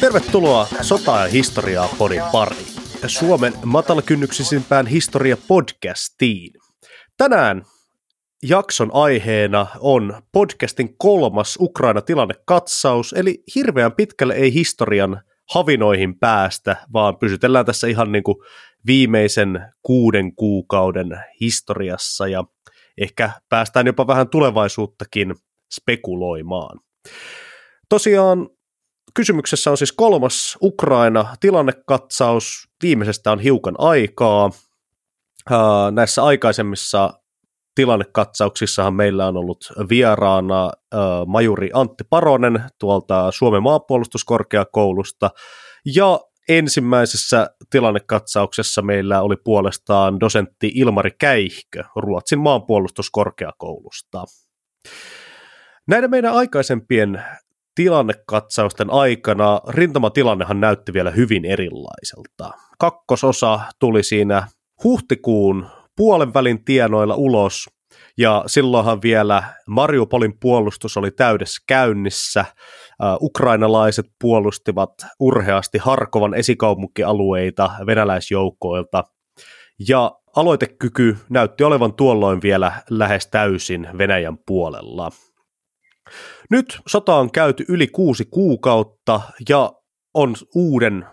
Tervetuloa Sota ja historiaa podin pariin. Suomen matalakynnyksisimpään historia podcastiin. Tänään jakson aiheena on podcastin kolmas Ukraina-tilannekatsaus, eli hirveän pitkälle ei historian havinoihin päästä, vaan pysytellään tässä ihan niin kuin viimeisen kuuden kuukauden historiassa ja ehkä päästään jopa vähän tulevaisuuttakin spekuloimaan. Tosiaan kysymyksessä on siis kolmas Ukraina tilannekatsaus. Viimeisestä on hiukan aikaa. Näissä aikaisemmissa tilannekatsauksissahan meillä on ollut vieraana majuri Antti Paronen tuolta Suomen maanpuolustuskorkeakoulusta ja ensimmäisessä tilannekatsauksessa meillä oli puolestaan dosentti Ilmari Käihkö Ruotsin maanpuolustuskorkeakoulusta. Näiden meidän aikaisempien tilannekatsausten aikana rintamatilannehan näytti vielä hyvin erilaiselta. Kakkososa tuli siinä huhtikuun puolen välin tienoilla ulos, ja silloinhan vielä Mariupolin puolustus oli täydessä käynnissä. Uh, ukrainalaiset puolustivat urheasti Harkovan esikaupunkialueita venäläisjoukkoilta, ja aloitekyky näytti olevan tuolloin vielä lähes täysin Venäjän puolella. Nyt sota on käyty yli kuusi kuukautta ja on uuden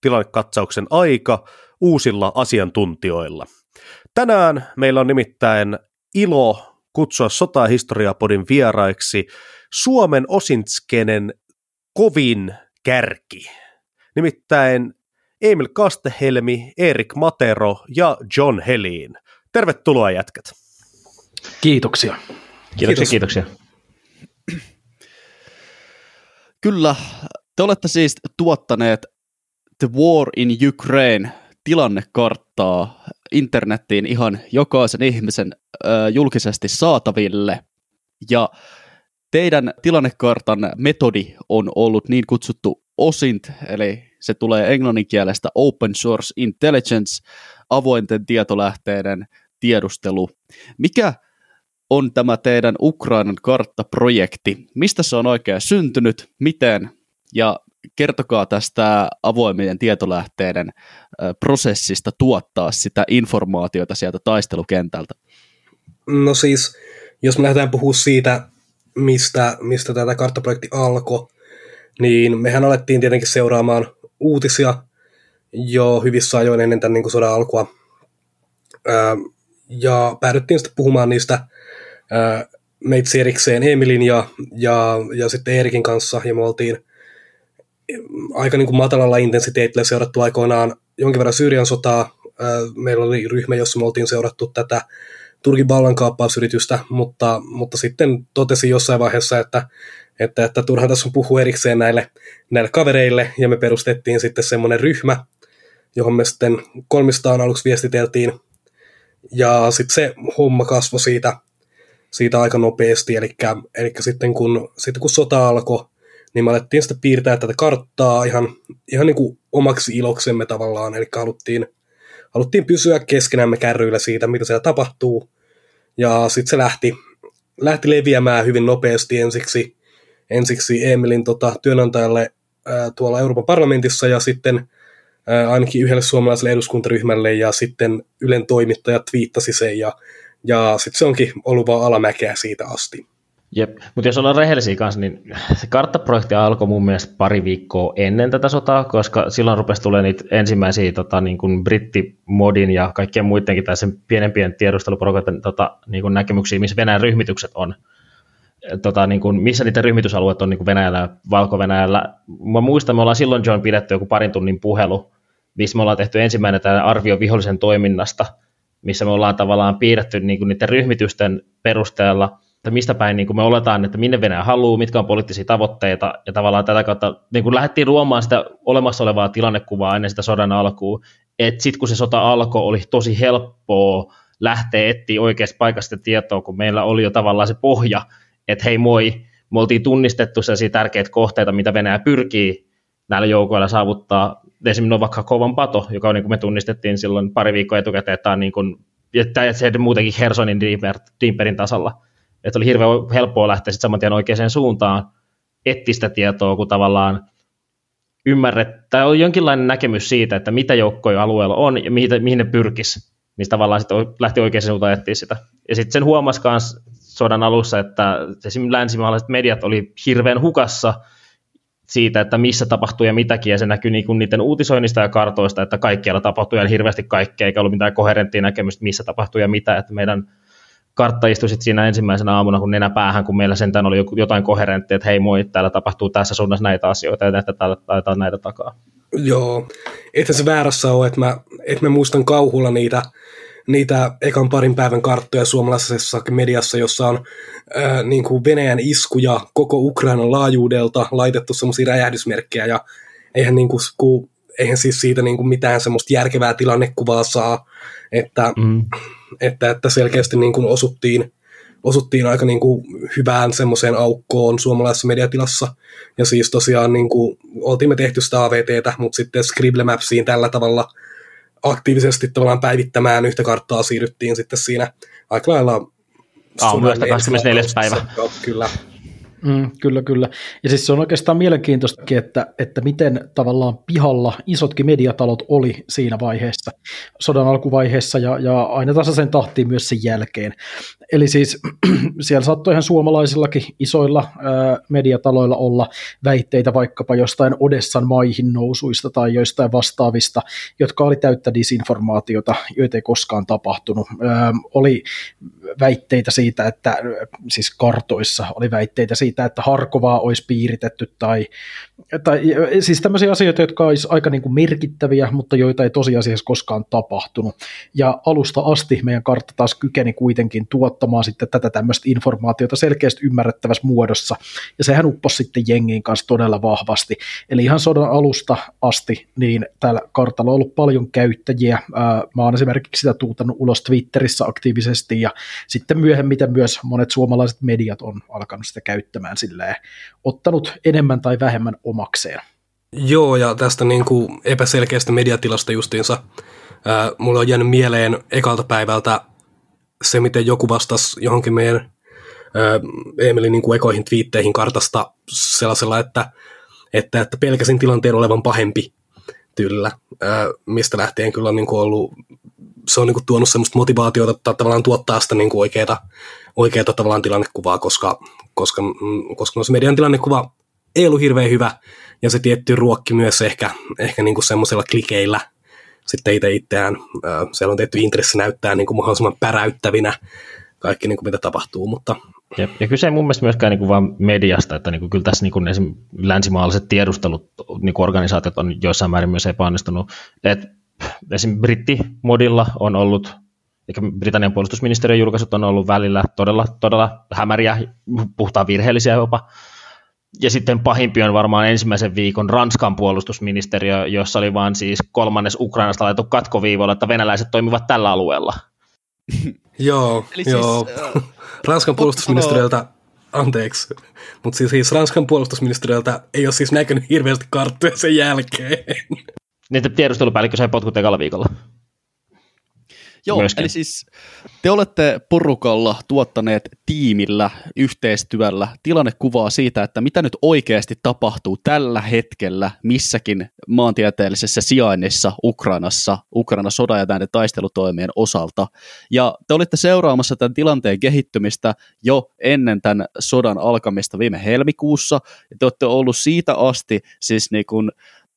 tilannekatsauksen aika uusilla asiantuntijoilla. Tänään meillä on nimittäin ilo kutsua Sota-historiapodin vieraiksi Suomen osinskenen kovin kärki. Nimittäin Emil Kastehelmi, Erik Matero ja John Helin. Tervetuloa jätkät. Kiitoksia. Kiitoksia, Kiitos. kiitoksia. Kyllä, te olette siis tuottaneet The War in Ukraine tilannekarttaa internettiin ihan jokaisen ihmisen ö, julkisesti saataville. Ja teidän tilannekartan metodi on ollut niin kutsuttu OSINT, eli se tulee englanninkielestä Open Source Intelligence, avointen tietolähteiden tiedustelu. Mikä on tämä teidän Ukrainan karttaprojekti? Mistä se on oikein syntynyt? Miten? Ja kertokaa tästä avoimien tietolähteiden prosessista tuottaa sitä informaatiota sieltä taistelukentältä. No siis, jos me lähdetään puhua siitä, mistä, mistä tätä karttaprojekti alkoi, niin mehän alettiin tietenkin seuraamaan uutisia jo hyvissä ajoin ennen tämän niin sodan alkua. ja päädyttiin sitten puhumaan niistä meitsi erikseen Emilin ja, ja, ja sitten Erikin kanssa, ja me oltiin aika niin kuin matalalla intensiteetillä seurattu aikoinaan jonkin verran Syyrian sotaa. Meillä oli ryhmä, jossa me oltiin seurattu tätä Turkin vallankaappausyritystä, mutta, mutta sitten totesin jossain vaiheessa, että, että, että turha tässä on puhua erikseen näille, näille kavereille, ja me perustettiin sitten semmoinen ryhmä, johon me sitten kolmistaan aluksi viestiteltiin, ja sitten se homma kasvoi siitä, siitä aika nopeasti, eli, eli sitten, kun, sitten kun sota alkoi, niin me alettiin sitten piirtää tätä karttaa ihan, ihan niin kuin omaksi iloksemme tavallaan, eli haluttiin, haluttiin pysyä keskenämme kärryillä siitä, mitä siellä tapahtuu, ja sitten se lähti, lähti leviämään hyvin nopeasti ensiksi, ensiksi Emilin tota, työnantajalle ää, tuolla Euroopan parlamentissa, ja sitten ää, ainakin yhdelle suomalaiselle eduskuntaryhmälle, ja sitten Ylen toimittaja twiittasi sen, ja, ja sitten se onkin ollut vaan alamäkeä siitä asti. Jep, mutta jos ollaan rehellisiä kanssa, niin se karttaprojekti alkoi mun mielestä pari viikkoa ennen tätä sotaa, koska silloin rupesi tulemaan niitä ensimmäisiä tota, niin kuin brittimodin ja kaikkien muidenkin tässä pienempien tiedusteluprojektien tota, niin kuin näkemyksiä, missä Venäjän ryhmitykset on. Tota, niin kuin, missä niitä ryhmitysalueet on niin kuin Venäjällä, Valko-Venäjällä. Mä muistan, me ollaan silloin John pidetty joku parin tunnin puhelu, missä me ollaan tehty ensimmäinen tämä arvio vihollisen toiminnasta, missä me ollaan tavallaan piirretty niin kuin niiden ryhmitysten perusteella – että mistä päin niin kuin me oletaan, että minne Venäjä haluaa, mitkä on poliittisia tavoitteita, ja tavallaan tätä kautta niin kuin lähdettiin luomaan sitä olemassa olevaa tilannekuvaa ennen sitä sodan alkua, että sitten kun se sota alkoi, oli tosi helppoa lähteä etsiä oikeasta paikasta tietoa, kun meillä oli jo tavallaan se pohja, että hei moi, me oltiin tunnistettu sellaisia tärkeitä kohteita, mitä Venäjä pyrkii näillä joukoilla saavuttaa. Esimerkiksi Novak Kovan pato, joka niin kuin me tunnistettiin silloin pari viikkoa etukäteen, että on niin kuin, että se muutenkin Hersonin Dimperin tasalla että oli hirveän helppoa lähteä sitten saman tien oikeaan suuntaan. eettistä tietoa, kun tavallaan ymmärret, tai on jonkinlainen näkemys siitä, että mitä joukkoja alueella on ja mihin, mihin ne pyrkis, niin tavallaan sitten lähti oikein suuntaan etsiä sitä. Ja sitten sen huomasi myös sodan alussa, että esimerkiksi länsimaalaiset mediat oli hirveän hukassa siitä, että missä tapahtuu ja mitäkin, ja se näkyy niin kuin niiden uutisoinnista ja kartoista, että kaikkialla tapahtuu ja hirveästi kaikkea, eikä ollut mitään koherenttia näkemystä, missä tapahtuu ja mitä, että meidän kartta istui siinä ensimmäisenä aamuna, kun nenä päähän, kun meillä sentään oli jotain koherenttia, että hei moi, täällä tapahtuu tässä suunnassa näitä asioita, ja että täällä taitaa näitä takaa. Joo, että se väärässä ole, että mä, että mä muistan kauhulla niitä, niitä ekan parin päivän karttoja suomalaisessa mediassa, jossa on ää, niin kuin Venäjän iskuja koko Ukrainan laajuudelta laitettu semmoisia räjähdysmerkkejä, ja eihän, niin kuin, ku, eihän siis siitä niin kuin mitään semmoista järkevää tilannekuvaa saa, että, mm. että, että selkeästi niin kuin osuttiin, osuttiin aika niin kuin hyvään semmoiseen aukkoon suomalaisessa mediatilassa. Ja siis tosiaan niin kuin, oltiin me tehty sitä AVTtä, mutta sitten Scribble Mapsiin tällä tavalla aktiivisesti tavallaan päivittämään yhtä karttaa siirryttiin sitten siinä aika lailla Aamuyöstä 24. päivä. Kyllä. Mm, kyllä, kyllä. Ja siis se on oikeastaan mielenkiintoistakin, että, että miten tavallaan pihalla isotkin mediatalot oli siinä vaiheessa, sodan alkuvaiheessa ja, ja aina tasaisen tahtiin myös sen jälkeen. Eli siis siellä saattoi ihan suomalaisillakin isoilla ää, mediataloilla olla väitteitä vaikkapa jostain Odessan maihin nousuista tai joistain vastaavista, jotka oli täyttä disinformaatiota, joita ei koskaan tapahtunut. Ää, oli väitteitä siitä, että siis kartoissa oli väitteitä siitä, että Harkovaa olisi piiritetty tai, tai siis tämmöisiä asioita, jotka olisi aika niin kuin merkittäviä, mutta joita ei tosiasiassa koskaan tapahtunut. Ja alusta asti meidän kartta taas kykeni kuitenkin tuottamaan sitten tätä tämmöistä informaatiota selkeästi ymmärrettävässä muodossa, ja sehän upposi sitten jengiin kanssa todella vahvasti. Eli ihan sodan alusta asti, niin täällä kartalla on ollut paljon käyttäjiä. Mä oon esimerkiksi sitä tuutannut ulos Twitterissä aktiivisesti, ja sitten myöhemmin myös monet suomalaiset mediat on alkanut sitä käyttämään silleen, ottanut enemmän tai vähemmän omakseen. Joo, ja tästä niin kuin epäselkeästä mediatilasta justiinsa, ää, mulle on jäänyt mieleen ekalta päivältä se, miten joku vastasi johonkin meidän ää, Emilin niin kuin ekoihin twiitteihin kartasta sellaisella, että, että, että pelkäsin tilanteen olevan pahempi tyllä, ää, mistä lähtien kyllä on niin kuin ollut se on niin kuin tuonut semmoista motivaatiota että tavallaan tuottaa sitä niin kuin tavallaan tilannekuvaa, koska, koska, mm, koska no se median tilannekuva ei ollut hirveän hyvä, ja se tietty ruokki myös ehkä, ehkä niin kuin semmoisella klikeillä sitten itse itseään. Siellä on tietty intressi näyttää niin kuin mahdollisimman päräyttävinä kaikki, niin kuin mitä tapahtuu, mutta ja, ja kyse ei mun mielestä myöskään niin kuin vain mediasta, että niin kuin kyllä tässä niin kuin esim. länsimaalaiset tiedustelut niin kuin organisaatiot on joissain määrin myös epäonnistunut. Et esim. brittimodilla on ollut, eikä Britannian puolustusministeriön julkaisut on ollut välillä todella, todella hämäriä, puhtaan virheellisiä jopa. Ja sitten pahimpi on varmaan ensimmäisen viikon Ranskan puolustusministeriö, jossa oli vain siis kolmannes Ukrainasta laitettu katkoviivoilla, että venäläiset toimivat tällä alueella. joo, Eli joo. Siis, äh, Ranskan puolustusministeriöltä, anteeksi, mutta siis, siis Ranskan puolustusministeriöltä ei ole siis näkynyt hirveästi karttoja sen jälkeen. Niitä tiedustelupäällikkö sai potkut ekalla viikolla. Joo, Myöskin. eli siis te olette porukalla tuottaneet tiimillä, yhteistyöllä tilannekuvaa siitä, että mitä nyt oikeasti tapahtuu tällä hetkellä missäkin maantieteellisessä sijainnissa Ukrainassa, Ukraina sodan ja näiden taistelutoimien osalta. Ja te olitte seuraamassa tämän tilanteen kehittymistä jo ennen tämän sodan alkamista viime helmikuussa, ja te olette ollut siitä asti siis niin kuin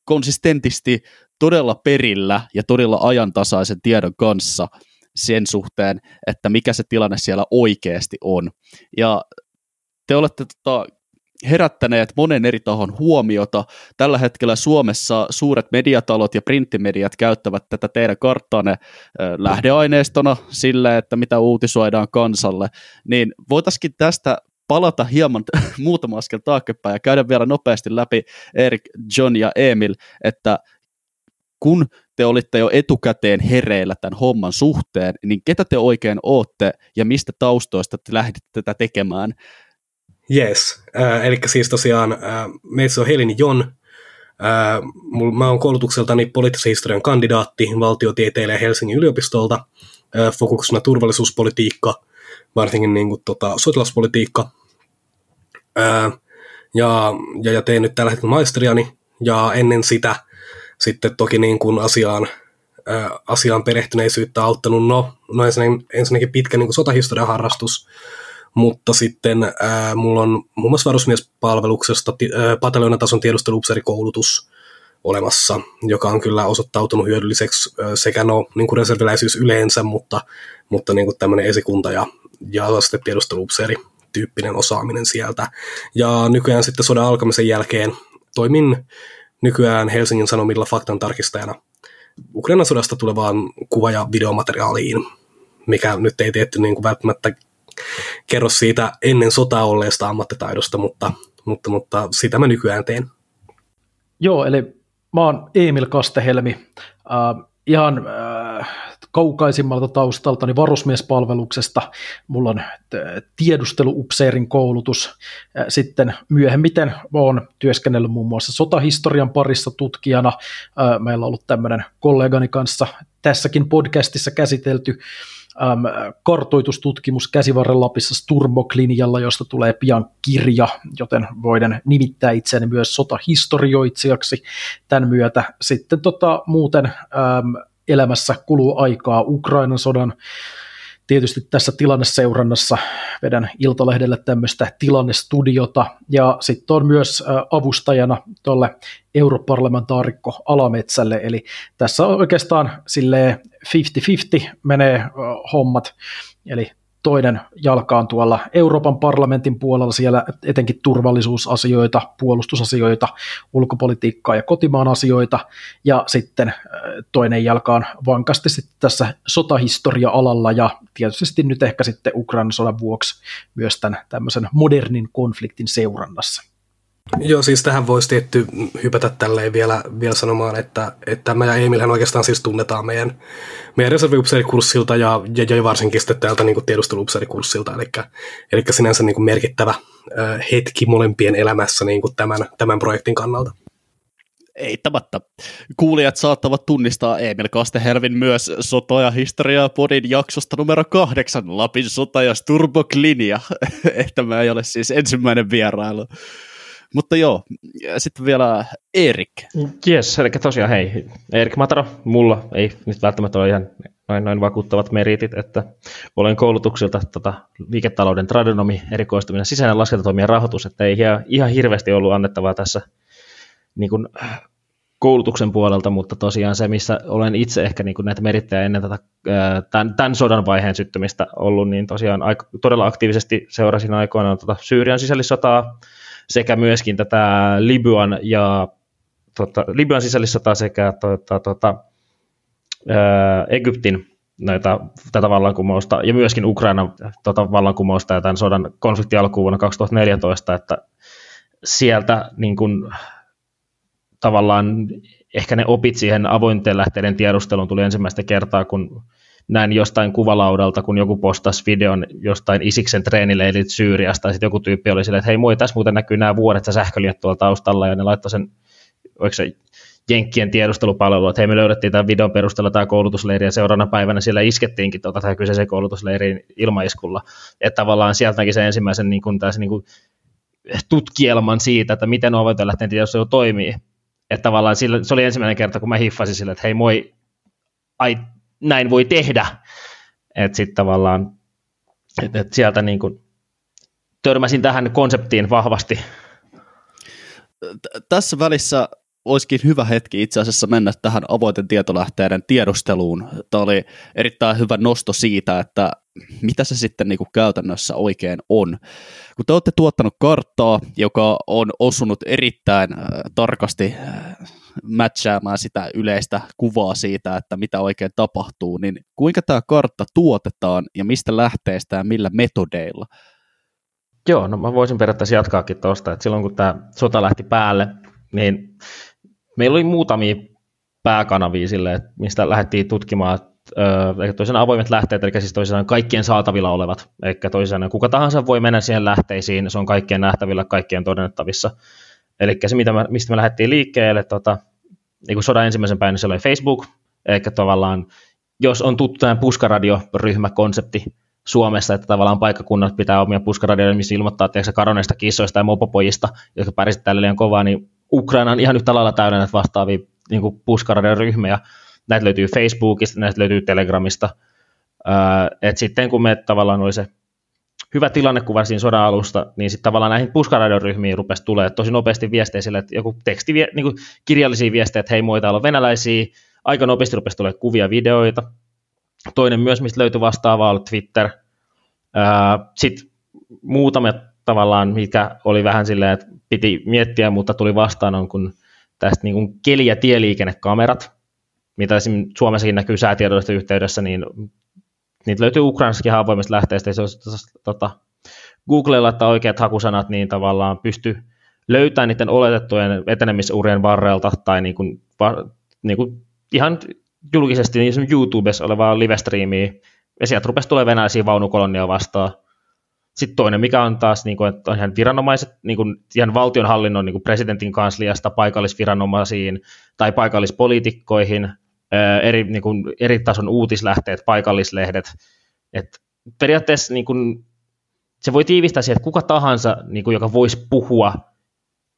konsistentisti todella perillä ja todella ajantasaisen tiedon kanssa sen suhteen, että mikä se tilanne siellä oikeasti on. Ja te olette tota, herättäneet monen eri tahon huomiota. Tällä hetkellä Suomessa suuret mediatalot ja printtimediat käyttävät tätä teidän karttaanne lähdeaineistona sille, että mitä uutisoidaan kansalle. Niin voitaisiin tästä palata hieman muutama askel taaksepäin ja käydä vielä nopeasti läpi Erik, John ja Emil, että kun te olitte jo etukäteen hereillä tämän homman suhteen, niin ketä te oikein ootte ja mistä taustoista te lähditte tätä tekemään? Yes, äh, eli siis tosiaan äh, meissä on Helin Jon, äh, mä oon koulutukseltani poliittisen historian kandidaatti valtiotieteilijä Helsingin yliopistolta, äh, fokuksena turvallisuuspolitiikka, varsinkin niin kuin, tota, sotilaspolitiikka. Äh, ja, ja, ja teen nyt tällä hetkellä maisteriani, ja ennen sitä sitten toki niin kuin asiaan, ää, asiaan perehtyneisyyttä auttanut, no, no ensinnäkin, ensinnäkin pitkä niin kuin sotahistorian harrastus, mutta sitten ää, mulla on muun muassa varusmiespalveluksesta pataljoonan tiedusteluupseerikoulutus olemassa, joka on kyllä osoittautunut hyödylliseksi sekä no, niin kuin reserviläisyys yleensä, mutta, mutta niin kuin tämmöinen esikunta ja, ja sitten tiedusteluupseeri tyyppinen osaaminen sieltä. Ja nykyään sitten sodan alkamisen jälkeen toimin nykyään Helsingin Sanomilla faktan tarkistajana Ukrainan sodasta tulevaan kuva- ja videomateriaaliin, mikä nyt ei tietty niin kuin välttämättä kerro siitä ennen sotaa olleesta ammattitaidosta, mutta, mutta, mutta sitä mä nykyään teen. Joo, eli mä oon Emil Kastehelmi, äh, ihan äh, kaukaisimmalta taustaltani varusmiespalveluksesta. Mulla on tiedusteluupseerin koulutus. Sitten myöhemmiten oon työskennellyt muun muassa sotahistorian parissa tutkijana. Meillä on ollut tämmöinen kollegani kanssa tässäkin podcastissa käsitelty kartoitustutkimus käsivarren Lapissa Sturmok-linjalla, josta tulee pian kirja, joten voiden nimittää itseäni myös sotahistorioitsijaksi tämän myötä. Sitten tota, muuten äm, elämässä kuluu aikaa Ukrainan sodan. Tietysti tässä tilanneseurannassa vedän Iltalehdelle tämmöistä tilannestudiota. Ja sitten on myös avustajana tuolle europarlamentaarikko Alametsälle, eli tässä oikeastaan sille 50-50 menee hommat, eli toinen jalkaan tuolla Euroopan parlamentin puolella siellä etenkin turvallisuusasioita, puolustusasioita, ulkopolitiikkaa ja kotimaan asioita, ja sitten äh, toinen jalkaan vankasti sitten tässä sotahistoria-alalla, ja tietysti nyt ehkä sitten Ukrainan sodan vuoksi myös tämän tämmöisen modernin konfliktin seurannassa. Joo, siis tähän voisi tietty hypätä tälleen vielä, vielä sanomaan, että, että mä ja Emilhän oikeastaan siis tunnetaan meidän, meidän reserviupseerikurssilta ja, ja, ja varsinkin sitten täältä niin tiedusteluupseerikurssilta, eli, eli sinänsä niin kuin merkittävä hetki molempien elämässä niin kuin tämän, tämän projektin kannalta. Eittämättä. Kuulijat saattavat tunnistaa Emil Kastehervin myös Soto- ja historiaa podin jaksosta numero kahdeksan, Lapin sota ja Turboklinja. että mä ei ole siis ensimmäinen vierailu. Mutta joo, sitten vielä Erik. Yes, eli tosiaan hei, Erik Mataro, mulla ei nyt välttämättä ole ihan noin, noin vakuuttavat meritit, että olen koulutuksilta tota, liiketalouden tradonomi, erikoistuminen, sisäinen laskentatoimien rahoitus, että ei ihan, ihan hirveästi ollut annettavaa tässä niin kuin, koulutuksen puolelta, mutta tosiaan se, missä olen itse ehkä niin kuin näitä merittejä ennen tätä, tämän, tämän sodan vaiheen syttymistä ollut, niin tosiaan todella aktiivisesti seurasin aikoinaan tota Syyrian sisällissotaa, sekä myöskin tätä Libyan ja tota, Libyan sisällissota sekä tota, tota, ää, Egyptin näitä, tätä vallankumousta ja myöskin Ukrainan tota, vallankumousta ja tämän sodan konfliktin alkuun vuonna 2014, että sieltä niin kuin, tavallaan ehkä ne opit siihen avointen lähteiden tiedusteluun tuli ensimmäistä kertaa, kun näin jostain kuvalaudalta, kun joku postasi videon jostain Isiksen treenileilit Syyriasta, ja sitten joku tyyppi oli silleen, että hei moi, tässä muuten näkyy nämä vuodet ja sähköliet tuolla taustalla, ja ne laittoi sen, oliko se Jenkkien tiedustelupalvelu, että hei me löydettiin tämän videon perusteella tämä koulutusleiri, ja seuraavana päivänä siellä iskettiinkin tuota tähän kyseiseen koulutusleiriin ilmaiskulla. Että tavallaan sieltäkin se ensimmäisen niin kuin, tässä, niin kuin, tutkielman siitä, että miten avointen lähteen tiedustelu toimii. Että tavallaan sillä, se oli ensimmäinen kerta, kun mä hiffasin sille, että hei moi, ai näin voi tehdä. Että sitten tavallaan, että et sieltä niin kuin törmäsin tähän konseptiin vahvasti. Tässä välissä olisikin hyvä hetki itse asiassa mennä tähän avointen tietolähteiden tiedusteluun. Tämä oli erittäin hyvä nosto siitä, että mitä se sitten niin kuin käytännössä oikein on. Kun te olette tuottanut karttaa, joka on osunut erittäin äh, tarkasti äh, matchaamaan sitä yleistä kuvaa siitä, että mitä oikein tapahtuu, niin kuinka tämä kartta tuotetaan ja mistä lähteestä ja millä metodeilla? Joo, no mä voisin periaatteessa jatkaakin tuosta, että silloin kun tämä sota lähti päälle, niin meillä oli muutamia pääkanavia sille, mistä lähdettiin tutkimaan eli toisaalta avoimet lähteet, eli siis toisaalta kaikkien saatavilla olevat, eli toisaalta kuka tahansa voi mennä siihen lähteisiin, se on kaikkien nähtävillä, kaikkien todennettavissa. Eli se, mitä me, mistä me lähdettiin liikkeelle, tota, niin kuin sodan ensimmäisen päivän, niin se oli Facebook, eli tavallaan, jos on tuttu tämä puskaradio-ryhmäkonsepti, Suomessa, että tavallaan paikkakunnat pitää omia puskaradioita, missä ilmoittaa tiedätkö, karoneista kissoista ja mopopojista, jotka pärjäsivät tällä liian kovaa, niin Ukraina on ihan yhtä lailla täynnä vastaavia niin puskaradioryhmiä. Näitä löytyy Facebookista, näitä löytyy Telegramista. Öö, et sitten kun me tavallaan oli se hyvä tilannekuva siinä sodan alusta, niin sitten tavallaan näihin puskaradioryhmiin rupesi tulee tosi nopeasti viestejä sille, että joku teksti, niin kuin kirjallisia viestejä, että hei, täällä on venäläisiä, aika nopeasti rupesi tulee kuvia, videoita. Toinen myös, mistä löytyi vastaavaa, oli Twitter. Sitten muutama tavallaan, mikä oli vähän silleen, että piti miettiä, mutta tuli vastaan, on kun tästä niin kuin keli- ja tieliikennekamerat, mitä esimerkiksi Suomessakin näkyy säätiedollisten yhteydessä, niin niitä löytyy Ukrainassakin ihan avoimesta lähteestä, jos tota, Google laittaa oikeat hakusanat, niin tavallaan pystyy löytämään niiden oletettujen etenemisurien varrelta tai niin kuin, va, niin kuin ihan julkisesti niin YouTubessa olevaa live-striimiä, ja sieltä rupesi tulemaan venäläisiä vaunukolonnia vastaan. Sitten toinen, mikä on taas niin kuin, että on ihan viranomaiset, niin kuin, ihan valtionhallinnon niin kuin presidentin kansliasta paikallisviranomaisiin tai paikallispoliitikkoihin, eri, niin kuin, eri tason uutislähteet, paikallislehdet. Et periaatteessa niin kuin, se voi tiivistää siihen, että kuka tahansa, niin kuin, joka voisi puhua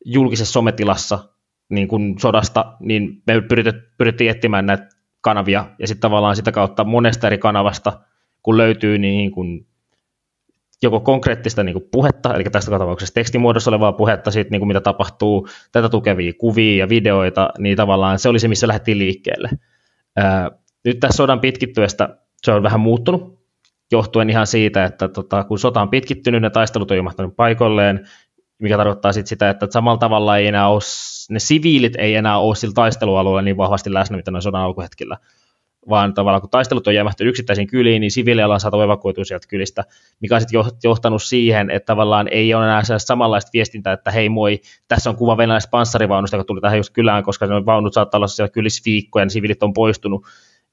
julkisessa sometilassa niin kuin sodasta, niin me pyrittiin etsimään näitä kanavia, ja sitten tavallaan sitä kautta monesta eri kanavasta, kun löytyy niin kuin joko konkreettista niin kuin puhetta, eli tästä tapauksessa tekstimuodossa olevaa puhetta siitä, niin kuin mitä tapahtuu, tätä tukevia kuvia ja videoita, niin tavallaan se oli se, missä lähdettiin liikkeelle. Ää, nyt tässä sodan pitkittyessä se on vähän muuttunut, johtuen ihan siitä, että tota, kun sota on pitkittynyt, ne taistelut on ilmahtanut paikoilleen, mikä tarkoittaa sit sitä, että samalla tavalla ei enää ole, ne siviilit ei enää ole sillä taistelualueella niin vahvasti läsnä, mitä ne sodan alkuhetkillä, vaan tavallaan kun taistelut on jäämähty yksittäisiin kyliin, niin siviileillä on saatu evakuoitua sieltä kylistä, mikä on sitten johtanut siihen, että tavallaan ei ole enää samanlaista viestintää, että hei moi, tässä on kuva venäläisestä panssarivaunusta, joka tuli tähän just kylään, koska ne vaunut saattaa olla siellä kylissä viikkoja, ja siviilit on poistunut,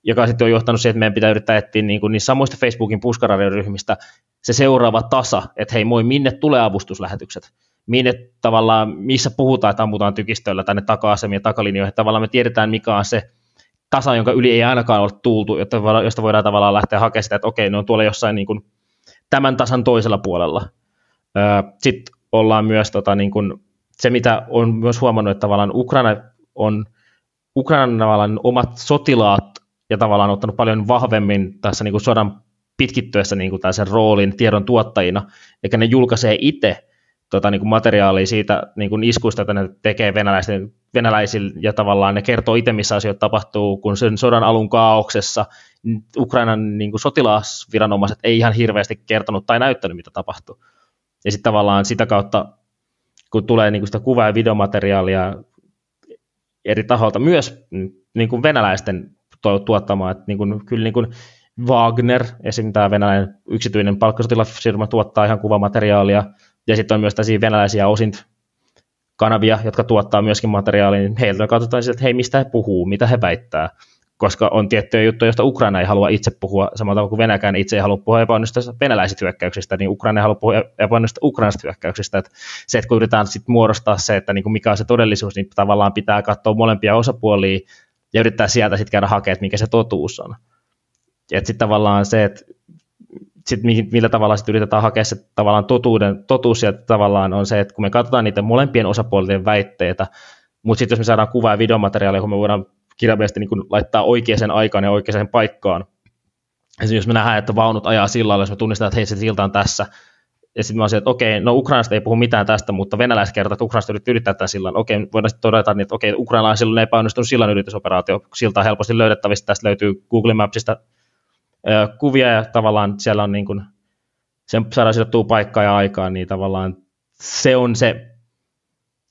joka sitten on johtanut siihen, että meidän pitää yrittää etsiä niin kuin, niin samoista Facebookin puskaradioryhmistä se seuraava tasa, että hei moi, minne tulee avustuslähetykset, minne tavallaan, missä puhutaan, että ammutaan tykistöllä tänne taka-asemien takalinjoihin, tavallaan me tiedetään, mikä on se tasa, jonka yli ei ainakaan ole tultu, josta voidaan tavallaan lähteä hakemaan sitä, että okei, ne on tuolla jossain niin kuin tämän tasan toisella puolella. Sitten ollaan myös tota, niin kuin, se, mitä on myös huomannut, että tavallaan Ukraina on Ukrainan tavallaan omat sotilaat ja tavallaan ottanut paljon vahvemmin tässä niin kuin sodan pitkittyessä niin kuin sen roolin tiedon tuottajina, eikä ne julkaisee itse tota, niin kuin materiaalia siitä niin kuin iskuista, että ne tekee venäläisten, venäläisillä ja tavallaan ne kertoo itse, missä asioita tapahtuu, kun sen sodan alun kaauksessa Ukrainan niin kuin sotilasviranomaiset ei ihan hirveästi kertonut tai näyttänyt, mitä tapahtuu. Ja sitten tavallaan sitä kautta, kun tulee niin kuin sitä kuva- ja videomateriaalia eri taholta, myös niin kuin venäläisten tuottamaa, että niin kuin, kyllä niin kuin Wagner, esim. tämä venäläinen yksityinen palkkasotilafirma tuottaa ihan kuvamateriaalia, ja sitten on myös tällaisia venäläisiä osint kanavia, jotka tuottaa myöskin materiaalia, niin heiltä katsotaan sitten, että hei, mistä he puhuu, mitä he väittää, koska on tiettyjä juttuja, joista Ukraina ei halua itse puhua, samalla tavalla kuin Venäjäkään itse ei halua puhua epäonnistuista venäläisistä hyökkäyksistä, niin Ukraina ei halua puhua epäonnistuista ukrainasta hyökkäyksistä. Että se, että kun yritetään sitten muodostaa se, että niin kuin mikä on se todellisuus, niin tavallaan pitää katsoa molempia osapuolia ja yrittää sieltä sitten käydä hakemaan, mikä se totuus on. Että sitten tavallaan se, että sit millä tavalla sit yritetään hakea se tavallaan totuuden, totuus ja tavallaan on se, että kun me katsotaan niitä molempien osapuolien väitteitä, mutta sitten jos me saadaan kuva- ja videomateriaalia, kun me voidaan kirjaimellisesti niin laittaa oikeaan aikaan ja oikeaan paikkaan, Esimerkiksi jos me nähdään, että vaunut ajaa sillalla, jos me tunnistetaan, että hei, se silta on tässä, ja sitten mä olisin, että okei, no Ukrainasta ei puhu mitään tästä, mutta venäläiset kertovat, että Ukrainasta yrittää yrittää tämän sillan. Okei, voidaan sitten todeta, että okei, ukrainalaisilla on epäonnistunut sillan yritysoperaatio. Silta on helposti löydettävissä. Tästä löytyy Google Mapsista kuvia ja tavallaan siellä on niin kuin, sen saadaan sidottua paikkaa ja aikaa, niin tavallaan se on se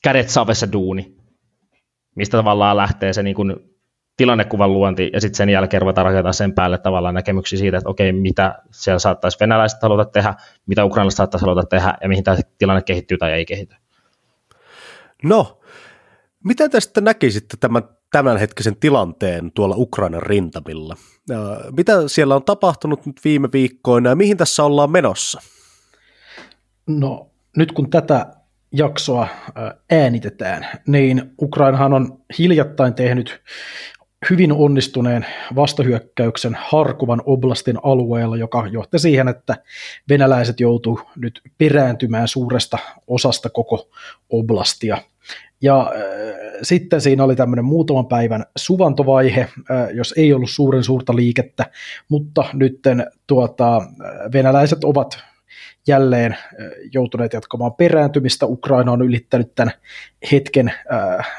kädet savessa duuni, mistä tavallaan lähtee se niin kuin tilannekuvan luonti ja sitten sen jälkeen ruvetaan rakentamaan sen päälle tavallaan näkemyksiä siitä, että okei, mitä siellä saattaisi venäläiset haluta tehdä, mitä ukrainalaiset saattaisi haluta tehdä ja mihin tämä tilanne kehittyy tai ei kehity. No, te sitten näkisitte tämän tämänhetkisen tilanteen tuolla Ukrainan rintamilla? Mitä siellä on tapahtunut nyt viime viikkoina ja mihin tässä ollaan menossa? No, nyt kun tätä jaksoa äänitetään, niin Ukrainahan on hiljattain tehnyt hyvin onnistuneen vastahyökkäyksen Harkuvan oblastin alueella, joka johti siihen, että venäläiset joutu nyt perääntymään suuresta osasta koko oblastia. Ja sitten siinä oli tämmöinen muutaman päivän suvantovaihe, jos ei ollut suuren suurta liikettä, mutta nyt tuota, venäläiset ovat jälleen joutuneet jatkamaan perääntymistä. Ukraina on ylittänyt tämän hetken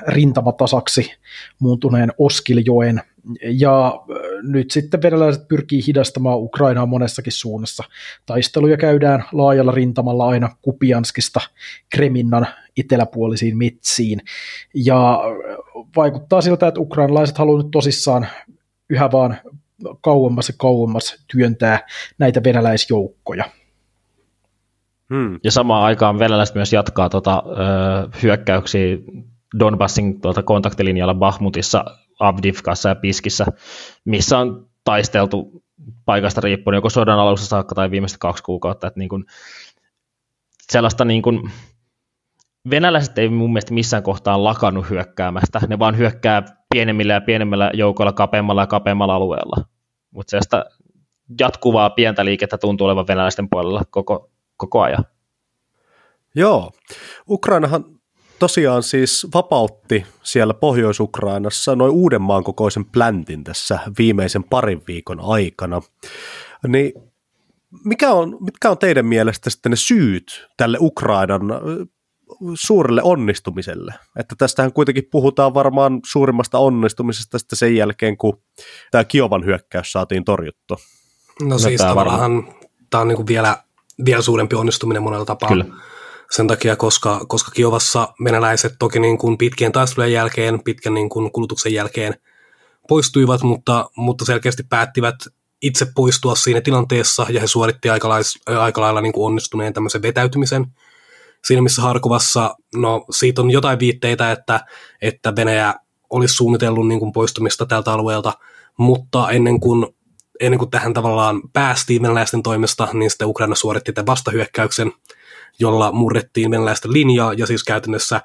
rintamatasaksi muuntuneen Oskiljoen ja nyt sitten venäläiset pyrkii hidastamaan Ukrainaa monessakin suunnassa. Taisteluja käydään laajalla rintamalla aina Kupianskista Kreminnan eteläpuolisiin metsiin. Ja vaikuttaa siltä, että ukrainalaiset haluavat nyt tosissaan yhä vaan kauemmas ja kauemmas työntää näitä venäläisjoukkoja. Hmm. Ja samaan aikaan venäläiset myös jatkaa tota, ö, hyökkäyksiä Donbassin tuota, kontaktilinjalla Bahmutissa, Avdivkassa ja Piskissä, missä on taisteltu paikasta riippuen joko sodan alussa saakka tai viimeiset kaksi kuukautta. Että niin kuin, sellaista niin kuin, venäläiset ei mun mielestä missään kohtaa lakannut hyökkäämästä, ne vaan hyökkää pienemmillä ja pienemmillä joukoilla kapeammalla ja kapeammalla alueella. Mutta sellaista jatkuvaa pientä liikettä tuntuu olevan venäläisten puolella koko koko ajan. Joo, Ukrainahan tosiaan siis vapautti siellä Pohjois-Ukrainassa noin Uudenmaan kokoisen pläntin tässä viimeisen parin viikon aikana. Niin mikä on, mitkä on teidän mielestä sitten ne syyt tälle Ukrainan suurelle onnistumiselle? Että tästähän kuitenkin puhutaan varmaan suurimmasta onnistumisesta sitten sen jälkeen, kun tämä Kiovan hyökkäys saatiin torjuttua. No, no siis tavallaan tämä on niin vielä vielä suurempi onnistuminen monella tapaa. Kyllä. Sen takia, koska, koska Kiovassa venäläiset toki niin kuin pitkien taistelujen jälkeen, pitkän niin kuin kulutuksen jälkeen poistuivat, mutta, mutta selkeästi päättivät itse poistua siinä tilanteessa, ja he suoritti aika, lais, aika lailla niin kuin onnistuneen tämmöisen vetäytymisen. Siinä missä Harkovassa, no siitä on jotain viitteitä, että, että Venäjä olisi suunnitellut niin kuin poistumista tältä alueelta, mutta ennen kuin ennen kuin tähän tavallaan päästiin venäläisten toimesta, niin sitten Ukraina suoritti tämän vastahyökkäyksen, jolla murrettiin venäläisten linjaa, ja siis käytännössä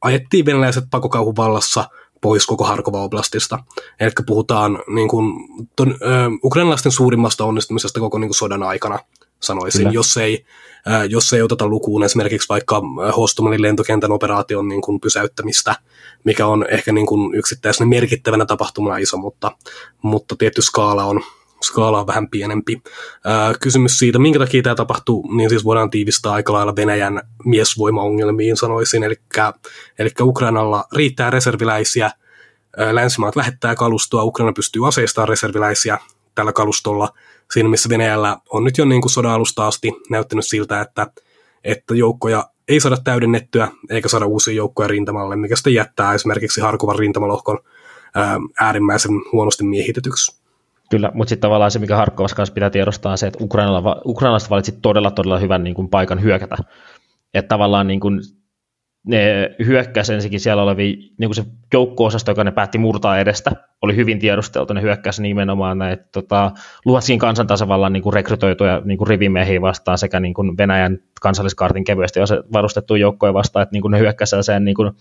ajettiin venäläiset pakokauhun vallassa pois koko Harkova oblastista. Eli puhutaan niin kuin, ton, ö, ukrainalaisten suurimmasta onnistumisesta koko niin kuin sodan aikana, sanoisin, jos ei, ö, jos ei oteta lukuun esimerkiksi vaikka Hostomalin lentokentän operaation niin kuin pysäyttämistä, mikä on ehkä niin kuin yksittäisenä merkittävänä tapahtumana iso, mutta, mutta tietty skaala on, skaala on vähän pienempi. Kysymys siitä, minkä takia tämä tapahtuu, niin siis voidaan tiivistää aika lailla Venäjän miesvoimaongelmiin, sanoisin. Eli Ukrainalla riittää reserviläisiä, länsimaat lähettää kalustoa, Ukraina pystyy aseistamaan reserviläisiä tällä kalustolla, siinä missä Venäjällä on nyt jo niin kuin sodan alusta asti näyttänyt siltä, että, että joukkoja ei saada täydennettyä eikä saada uusia joukkoja rintamalle, mikä sitten jättää esimerkiksi Harkovan rintamalohkon ää, äärimmäisen huonosti miehitetyksi. Kyllä, mutta sitten tavallaan se, mikä Harkkovassa kanssa pitää tiedostaa, on se, että ukrainalaiset valitsi todella, todella hyvän niin kuin, paikan hyökätä. Että tavallaan niin kuin, ne hyökkäsi ensinnäkin siellä olevi, niin kuin se joukko-osasto, joka ne päätti murtaa edestä, oli hyvin tiedosteltu, ne hyökkäsi nimenomaan näitä tota, Luhatskin kansantasavallan niin kuin rekrytoituja niin kuin rivimiehiä vastaan sekä niin kuin Venäjän kansalliskartin kevyesti varustettuja joukkoja vastaan, että niin kuin ne hyökkäsivät sen niin kuin,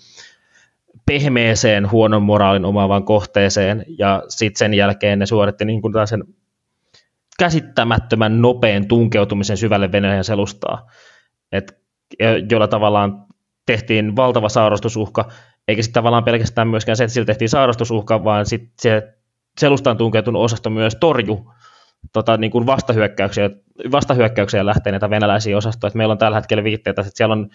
pehmeeseen huonon moraalin omaavaan kohteeseen, ja sitten sen jälkeen ne suoritti niin kuin sen käsittämättömän nopean tunkeutumisen syvälle Venäjän selustaa, Et, jolla tavallaan tehtiin valtava sairastusuhka, eikä sitten tavallaan pelkästään myöskään se, että sillä tehtiin sairastusuhka, vaan sitten se selustaan tunkeutunut osasto myös torju tota, niin kuin vastahyökkäyksiä, vastahyökkäyksiä lähteneitä venäläisiä osastoja. meillä on tällä hetkellä viitteitä, että siellä on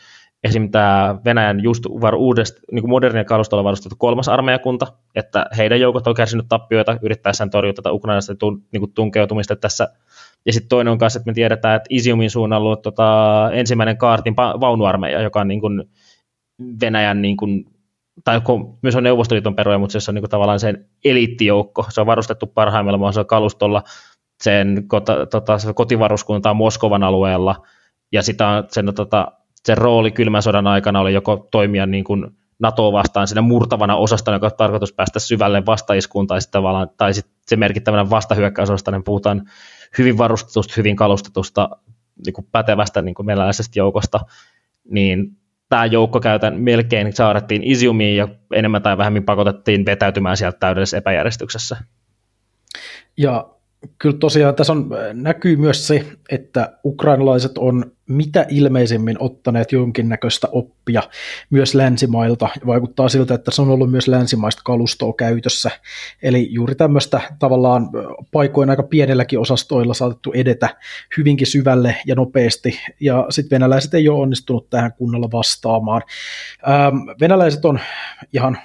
esim. tämä Venäjän just var uudesta, niin modernia kalustolla varustettu kolmas armeijakunta, että heidän joukot on kärsinyt tappioita yrittäessään torjua tätä ukrainalaisten tun, niin kuin tunkeutumista tässä. Ja sitten toinen on kanssa, että me tiedetään, että Isiumin suunnalla on tota, ensimmäinen kaartin vaunuarmeija, joka on niin kuin Venäjän niin kuin, tai myös on Neuvostoliiton peruja, mutta se on niin kuin tavallaan sen eliittijoukko. Se on varustettu parhaimmilla mahdollisella kalustolla sen, kota, tota, kotivaruskuntaa Moskovan alueella, ja sitä, sen tota, sen rooli kylmän sodan aikana oli joko toimia niin kuin NATO vastaan siinä murtavana osastona, joka on tarkoitus päästä syvälle vastaiskuun, tai sitten tai sitten se merkittävänä vastahyökkäysosasta, niin puhutaan hyvin varustetusta, hyvin kalustetusta, niin kuin pätevästä niin kuin joukosta, niin tämä joukko käytän melkein saarettiin Isiumiin ja enemmän tai vähemmän pakotettiin vetäytymään sieltä täydellisessä epäjärjestyksessä. Ja kyllä tosiaan tässä on, näkyy myös se, että ukrainalaiset on mitä ilmeisemmin ottaneet jonkinnäköistä oppia myös länsimailta. Vaikuttaa siltä, että se on ollut myös länsimaista kalustoa käytössä. Eli juuri tämmöistä tavallaan paikoin aika pienelläkin osastoilla saatettu edetä hyvinkin syvälle ja nopeasti. Ja sitten venäläiset ei ole onnistunut tähän kunnolla vastaamaan. Ähm, venäläiset on ihan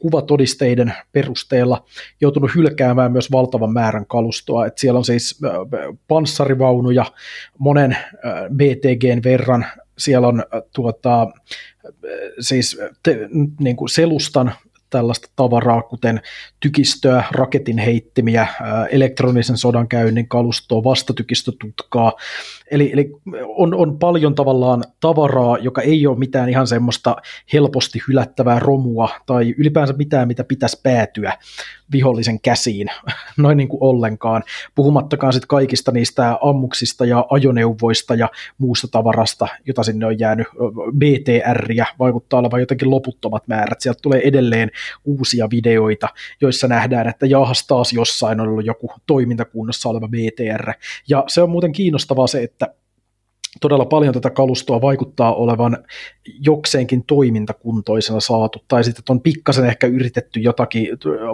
kuvatodisteiden perusteella joutunut hylkäämään myös valtavan määrän kalustoa. Et siellä on siis panssarivaunuja monen BTGn verran, siellä on tuota, siis te, niin kuin selustan tällaista tavaraa, kuten tykistöä, raketin heittimiä, elektronisen sodankäynnin kalustoa, vastatykistötutkaa. Eli, eli on, on paljon tavallaan tavaraa, joka ei ole mitään ihan semmoista helposti hylättävää romua tai ylipäänsä mitään, mitä pitäisi päätyä vihollisen käsiin, noin niin kuin ollenkaan. Puhumattakaan sitten kaikista niistä ammuksista ja ajoneuvoista ja muusta tavarasta, jota sinne on jäänyt BTR ja vaikuttaa olevan jotenkin loputtomat määrät. Sieltä tulee edelleen uusia videoita, joissa nähdään, että jahas taas jossain on ollut joku toimintakunnassa oleva BTR. Ja se on muuten kiinnostavaa se, että todella paljon tätä kalustoa vaikuttaa olevan jokseenkin toimintakuntoisena saatu, tai sitten on pikkasen ehkä yritetty jotakin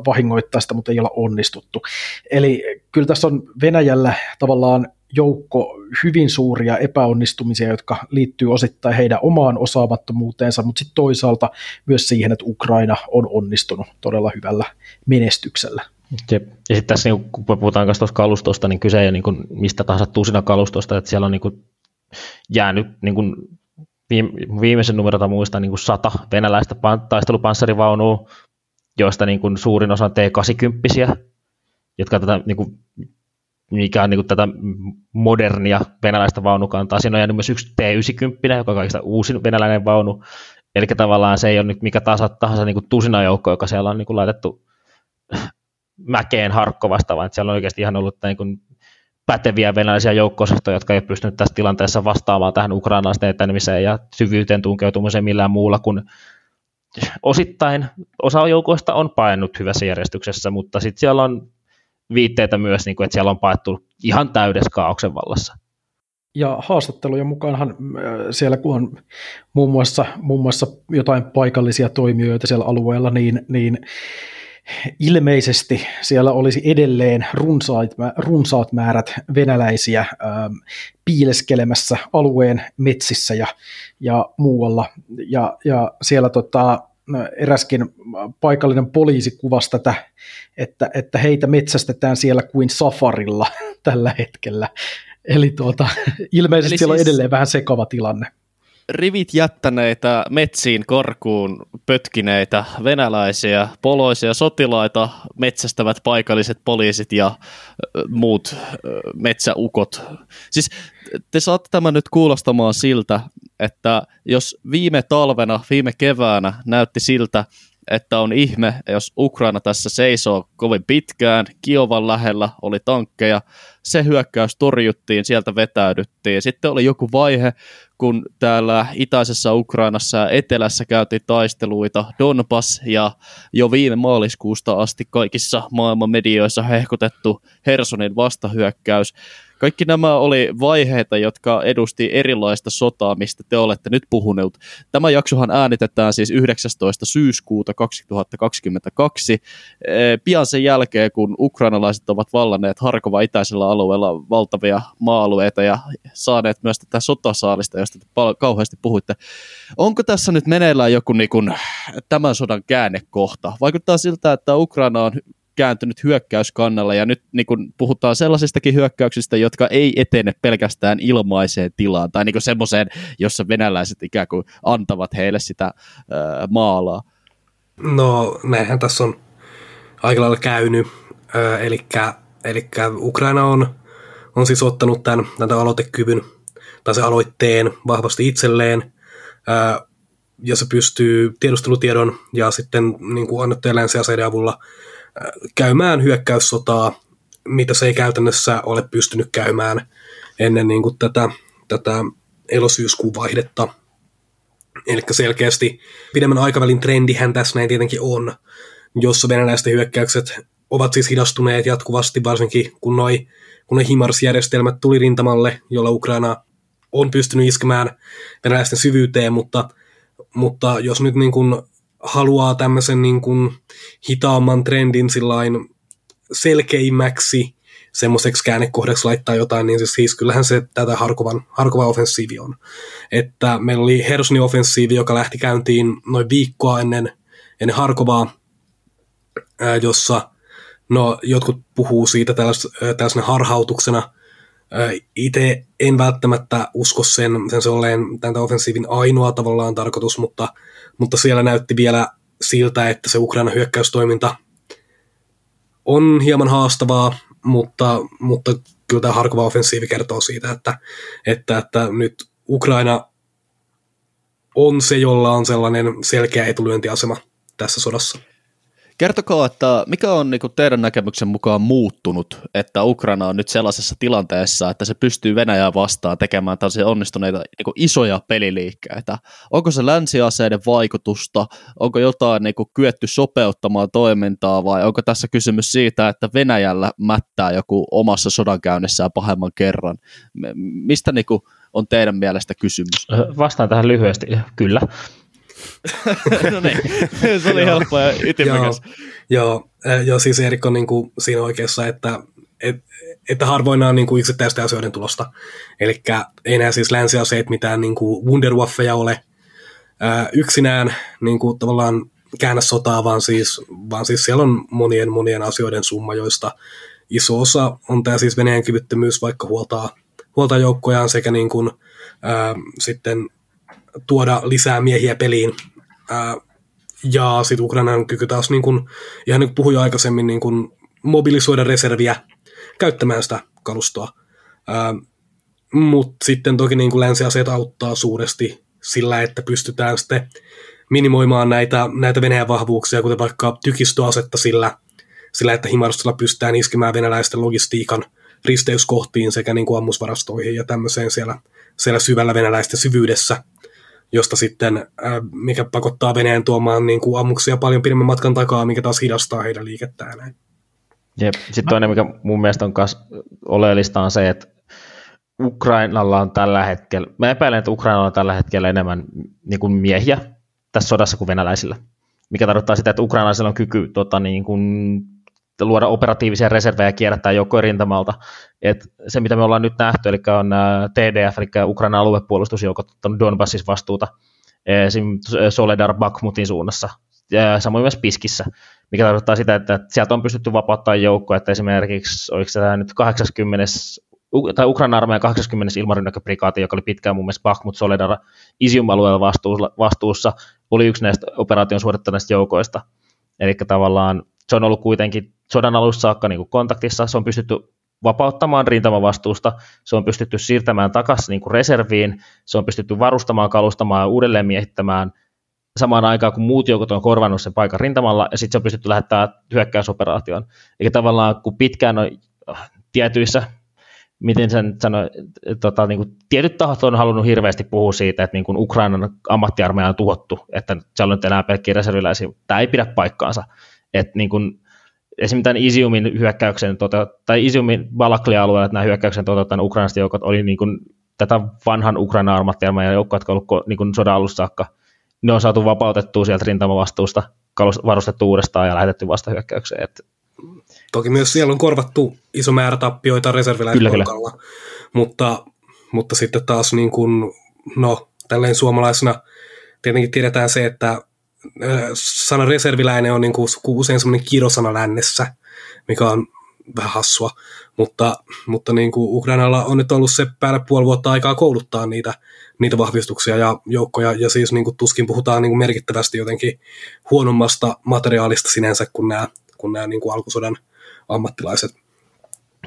vahingoittaa sitä, mutta ei olla onnistuttu. Eli kyllä tässä on Venäjällä tavallaan joukko hyvin suuria epäonnistumisia, jotka liittyy osittain heidän omaan osaamattomuuteensa, mutta sitten toisaalta myös siihen, että Ukraina on onnistunut todella hyvällä menestyksellä. Ja, ja sitten tässä, niin kun puhutaan kalustosta, niin kyse ei ole niin kuin mistä tahansa tusina kalustosta, että siellä on niin kuin jäänyt niin kuin viime, viimeisen numerota muista niin kuin sata venäläistä taistelupanssarivaunua, joista niin kuin suurin osa T-80, jotka tätä, niin kuin, mikä on niin kuin tätä modernia venäläistä vaunukantaa. Siinä on jäänyt myös yksi T-90, joka on kaikista uusin venäläinen vaunu. Eli tavallaan se ei ole nyt mikä tahansa, tahansa niin kuin tusina joukko, joka siellä on niin kuin laitettu mäkeen harkkovasta, vaan siellä on oikeasti ihan ollut niin kuin päteviä venäläisiä joukko jotka ei pystynyt tässä tilanteessa vastaamaan tähän ukrainalaisten etenemiseen ja syvyyteen tunkeutumiseen millään muulla kuin osittain osa joukoista on painut hyvässä järjestyksessä, mutta sitten siellä on viitteitä myös, niin että siellä on paettu ihan täydessä kaauksen vallassa. Ja haastattelujen mukaanhan äh, siellä kun on muun muassa, muun muassa jotain paikallisia toimijoita siellä alueella, niin, niin ilmeisesti siellä olisi edelleen runsaat, runsaat määrät venäläisiä ähm, piileskelemässä alueen metsissä ja, ja muualla. Ja, ja siellä tota, eräskin paikallinen poliisi kuvasi tätä, että, että heitä metsästetään siellä kuin safarilla tällä hetkellä. Eli tuota, ilmeisesti Eli siellä siis... on edelleen vähän sekava tilanne rivit jättäneitä metsiin korkuun pötkineitä venäläisiä poloisia sotilaita metsästävät paikalliset poliisit ja muut metsäukot. Siis te saatte tämän nyt kuulostamaan siltä, että jos viime talvena, viime keväänä näytti siltä, että on ihme, jos Ukraina tässä seisoo kovin pitkään, Kiovan lähellä oli tankkeja, se hyökkäys torjuttiin, sieltä vetäydyttiin. Sitten oli joku vaihe, kun täällä itäisessä Ukrainassa ja etelässä käytiin taisteluita, Donbass ja jo viime maaliskuusta asti kaikissa maailman medioissa hehkutettu Hersonin vastahyökkäys. Kaikki nämä oli vaiheita, jotka edusti erilaista sotaa, mistä te olette nyt puhuneet. Tämä jaksohan äänitetään siis 19. syyskuuta 2022, pian sen jälkeen, kun ukrainalaiset ovat vallanneet Harkova itäisellä alueella valtavia maa-alueita ja saaneet myös tätä sotasaalista, josta te kauheasti puhuitte. Onko tässä nyt meneillään joku niin kuin, tämän sodan käännekohta? Vaikuttaa siltä, että Ukraina on kääntynyt hyökkäyskannalla ja nyt niin kun puhutaan sellaisistakin hyökkäyksistä, jotka ei etene pelkästään ilmaiseen tilaan tai niin semmoiseen, jossa venäläiset ikään kuin antavat heille sitä äh, maalaa. No näinhän tässä on aika lailla käynyt, äh, eli Ukraina on, on siis ottanut tämän, tämän aloitekyvyn tai se aloitteen vahvasti itselleen, äh, ja se pystyy tiedustelutiedon ja sitten niin kuin annettujen länsiaseiden avulla käymään hyökkäyssotaa, mitä se ei käytännössä ole pystynyt käymään ennen niin kuin tätä, tätä elosyyskuun vaihdetta. Eli selkeästi pidemmän aikavälin trendihän tässä näin tietenkin on, jossa venäläisten hyökkäykset ovat siis hidastuneet jatkuvasti, varsinkin kun noi, kun noi HIMARS-järjestelmät tuli rintamalle, jolla Ukraina on pystynyt iskemään venäläisten syvyyteen, mutta, mutta jos nyt niin kuin haluaa tämmöisen niin kuin hitaamman trendin sillain selkeimmäksi semmoiseksi käännekohdaksi laittaa jotain, niin siis, siis kyllähän se tätä Harkovan, Harkovan offensiivi on. Että meillä oli Hersonin offensiivi, joka lähti käyntiin noin viikkoa ennen, ennen Harkovaa, ää, jossa no, jotkut puhuu siitä tällais, tällaisena harhautuksena. Itse en välttämättä usko sen, sen se olleen tämän offensiivin ainoa tavallaan tarkoitus, mutta, mutta siellä näytti vielä siltä, että se Ukraina hyökkäystoiminta on hieman haastavaa, mutta, mutta kyllä tämä Harkova offensiivi kertoo siitä, että, että, että nyt Ukraina on se, jolla on sellainen selkeä etulyöntiasema tässä sodassa. Kertokaa, että mikä on niin teidän näkemyksen mukaan muuttunut, että Ukraina on nyt sellaisessa tilanteessa, että se pystyy Venäjää vastaan tekemään tällaisia onnistuneita niin isoja peliliikkeitä. Onko se länsiaseiden vaikutusta, onko jotain niin kyetty sopeuttamaan toimintaa vai onko tässä kysymys siitä, että Venäjällä mättää joku omassa sodankäynnissään pahemman kerran? Mistä niin on teidän mielestä kysymys? Vastaan tähän lyhyesti, kyllä. No niin, se oli helppo ja ytimekäs. Joo, joo, siis Erik on niin kuin siinä oikeassa, että, et, että harvoin nämä on niin kuin yksittäisten asioiden tulosta. Eli ei nämä siis länsiaseet mitään niin kuin wunderwaffeja ole ää, yksinään niin kuin tavallaan käännä sotaa, vaan siis, vaan siis siellä on monien monien asioiden summa, joista iso osa on tämä siis Venäjän kyvyttömyys vaikka huoltaa, huoltaa joukkojaan sekä niin kuin, ää, sitten tuoda lisää miehiä peliin. Ää, ja sitten Ukrainan kyky taas, niin kun, ihan niin kuin puhuin aikaisemmin, niin kun mobilisoida reserviä käyttämään sitä kalustoa. Mutta sitten toki niin kuin länsiaseet auttaa suuresti sillä, että pystytään sitten minimoimaan näitä, näitä Venäjän vahvuuksia, kuten vaikka tykistöasetta sillä, sillä että Himarstolla pystytään iskemään venäläisten logistiikan risteyskohtiin sekä niin kuin ammusvarastoihin ja tämmöiseen siellä, siellä syvällä venäläisten syvyydessä – josta sitten, äh, mikä pakottaa Venäjän tuomaan niin kuin ammuksia paljon pidemmän matkan takaa, mikä taas hidastaa heidän liikettään. Jep. Sitten toinen, mikä mun mielestä on kas oleellista, on se, että Ukrainalla on tällä hetkellä, mä epäilen, että Ukrainalla on tällä hetkellä enemmän niin kuin miehiä tässä sodassa kuin venäläisillä. Mikä tarkoittaa sitä, että ukrainalaisilla on kyky tota, niin kuin, luoda operatiivisia reservejä ja kierrättää joukkojen rintamalta. Et se, mitä me ollaan nyt nähty, eli on TDF, eli Ukrainan aluepuolustusjoukot ottanut Donbassissa vastuuta, esim. Soledar Bakhmutin suunnassa, ja samoin myös Piskissä, mikä tarkoittaa sitä, että sieltä on pystytty vapauttamaan joukkoja, että esimerkiksi, oliko se nyt 80 tai Ukrainan armeijan 80. ilmarynnäkköprikaati, joka oli pitkään mun mielestä Bakhmut Soledar Isium-alueella vastuussa, oli yksi näistä operaation suorittaneista joukoista. Eli tavallaan se on ollut kuitenkin sodan alussa saakka niin kuin kontaktissa, se on pystytty vapauttamaan rintamavastuusta, se on pystytty siirtämään takaisin niin reserviin, se on pystytty varustamaan, kalustamaan ja uudelleen miehittämään samaan aikaan, kun muut joukot on korvannut sen paikan rintamalla, ja sitten se on pystytty lähettämään hyökkäysoperaatioon. Eli tavallaan, kun pitkään on äh, tietyissä, miten sen sanoi, tota, niin kuin, tietyt tahot on halunnut hirveästi puhua siitä, että niin kuin Ukrainan ammattiarmeija on tuhottu, että siellä on nyt enää pelkkiä reserviläisiä. Tämä ei pidä paikkaansa. Että niin kuin, esimerkiksi tämän Isiumin hyökkäyksen, tota, tai Isiumin Balaklia-alueella, nämä hyökkäyksen toteuttaneet ukrainalaiset joukot oli niin kuin, tätä vanhan Ukraina armattiarmeijan joukkoja, jotka ovat niin kuin sodan alussa saakka, ne on saatu vapautettua sieltä rintamavastuusta, varustettu uudestaan ja lähetetty vastahyökkäykseen. Et... Toki myös siellä on korvattu iso määrä tappioita reserviläisporukalla, mutta, mutta sitten taas niin kuin, no, tälleen suomalaisena tietenkin tiedetään se, että sana reserviläinen on niin kuin usein semmoinen kirosana lännessä, mikä on vähän hassua, mutta, mutta niin kuin Ukrainalla on nyt ollut se päälle puoli vuotta aikaa kouluttaa niitä, niitä vahvistuksia ja joukkoja, ja siis niin kuin tuskin puhutaan niin kuin merkittävästi jotenkin huonommasta materiaalista sinänsä kuin nämä, kuin nämä niin kuin alkusodan ammattilaiset.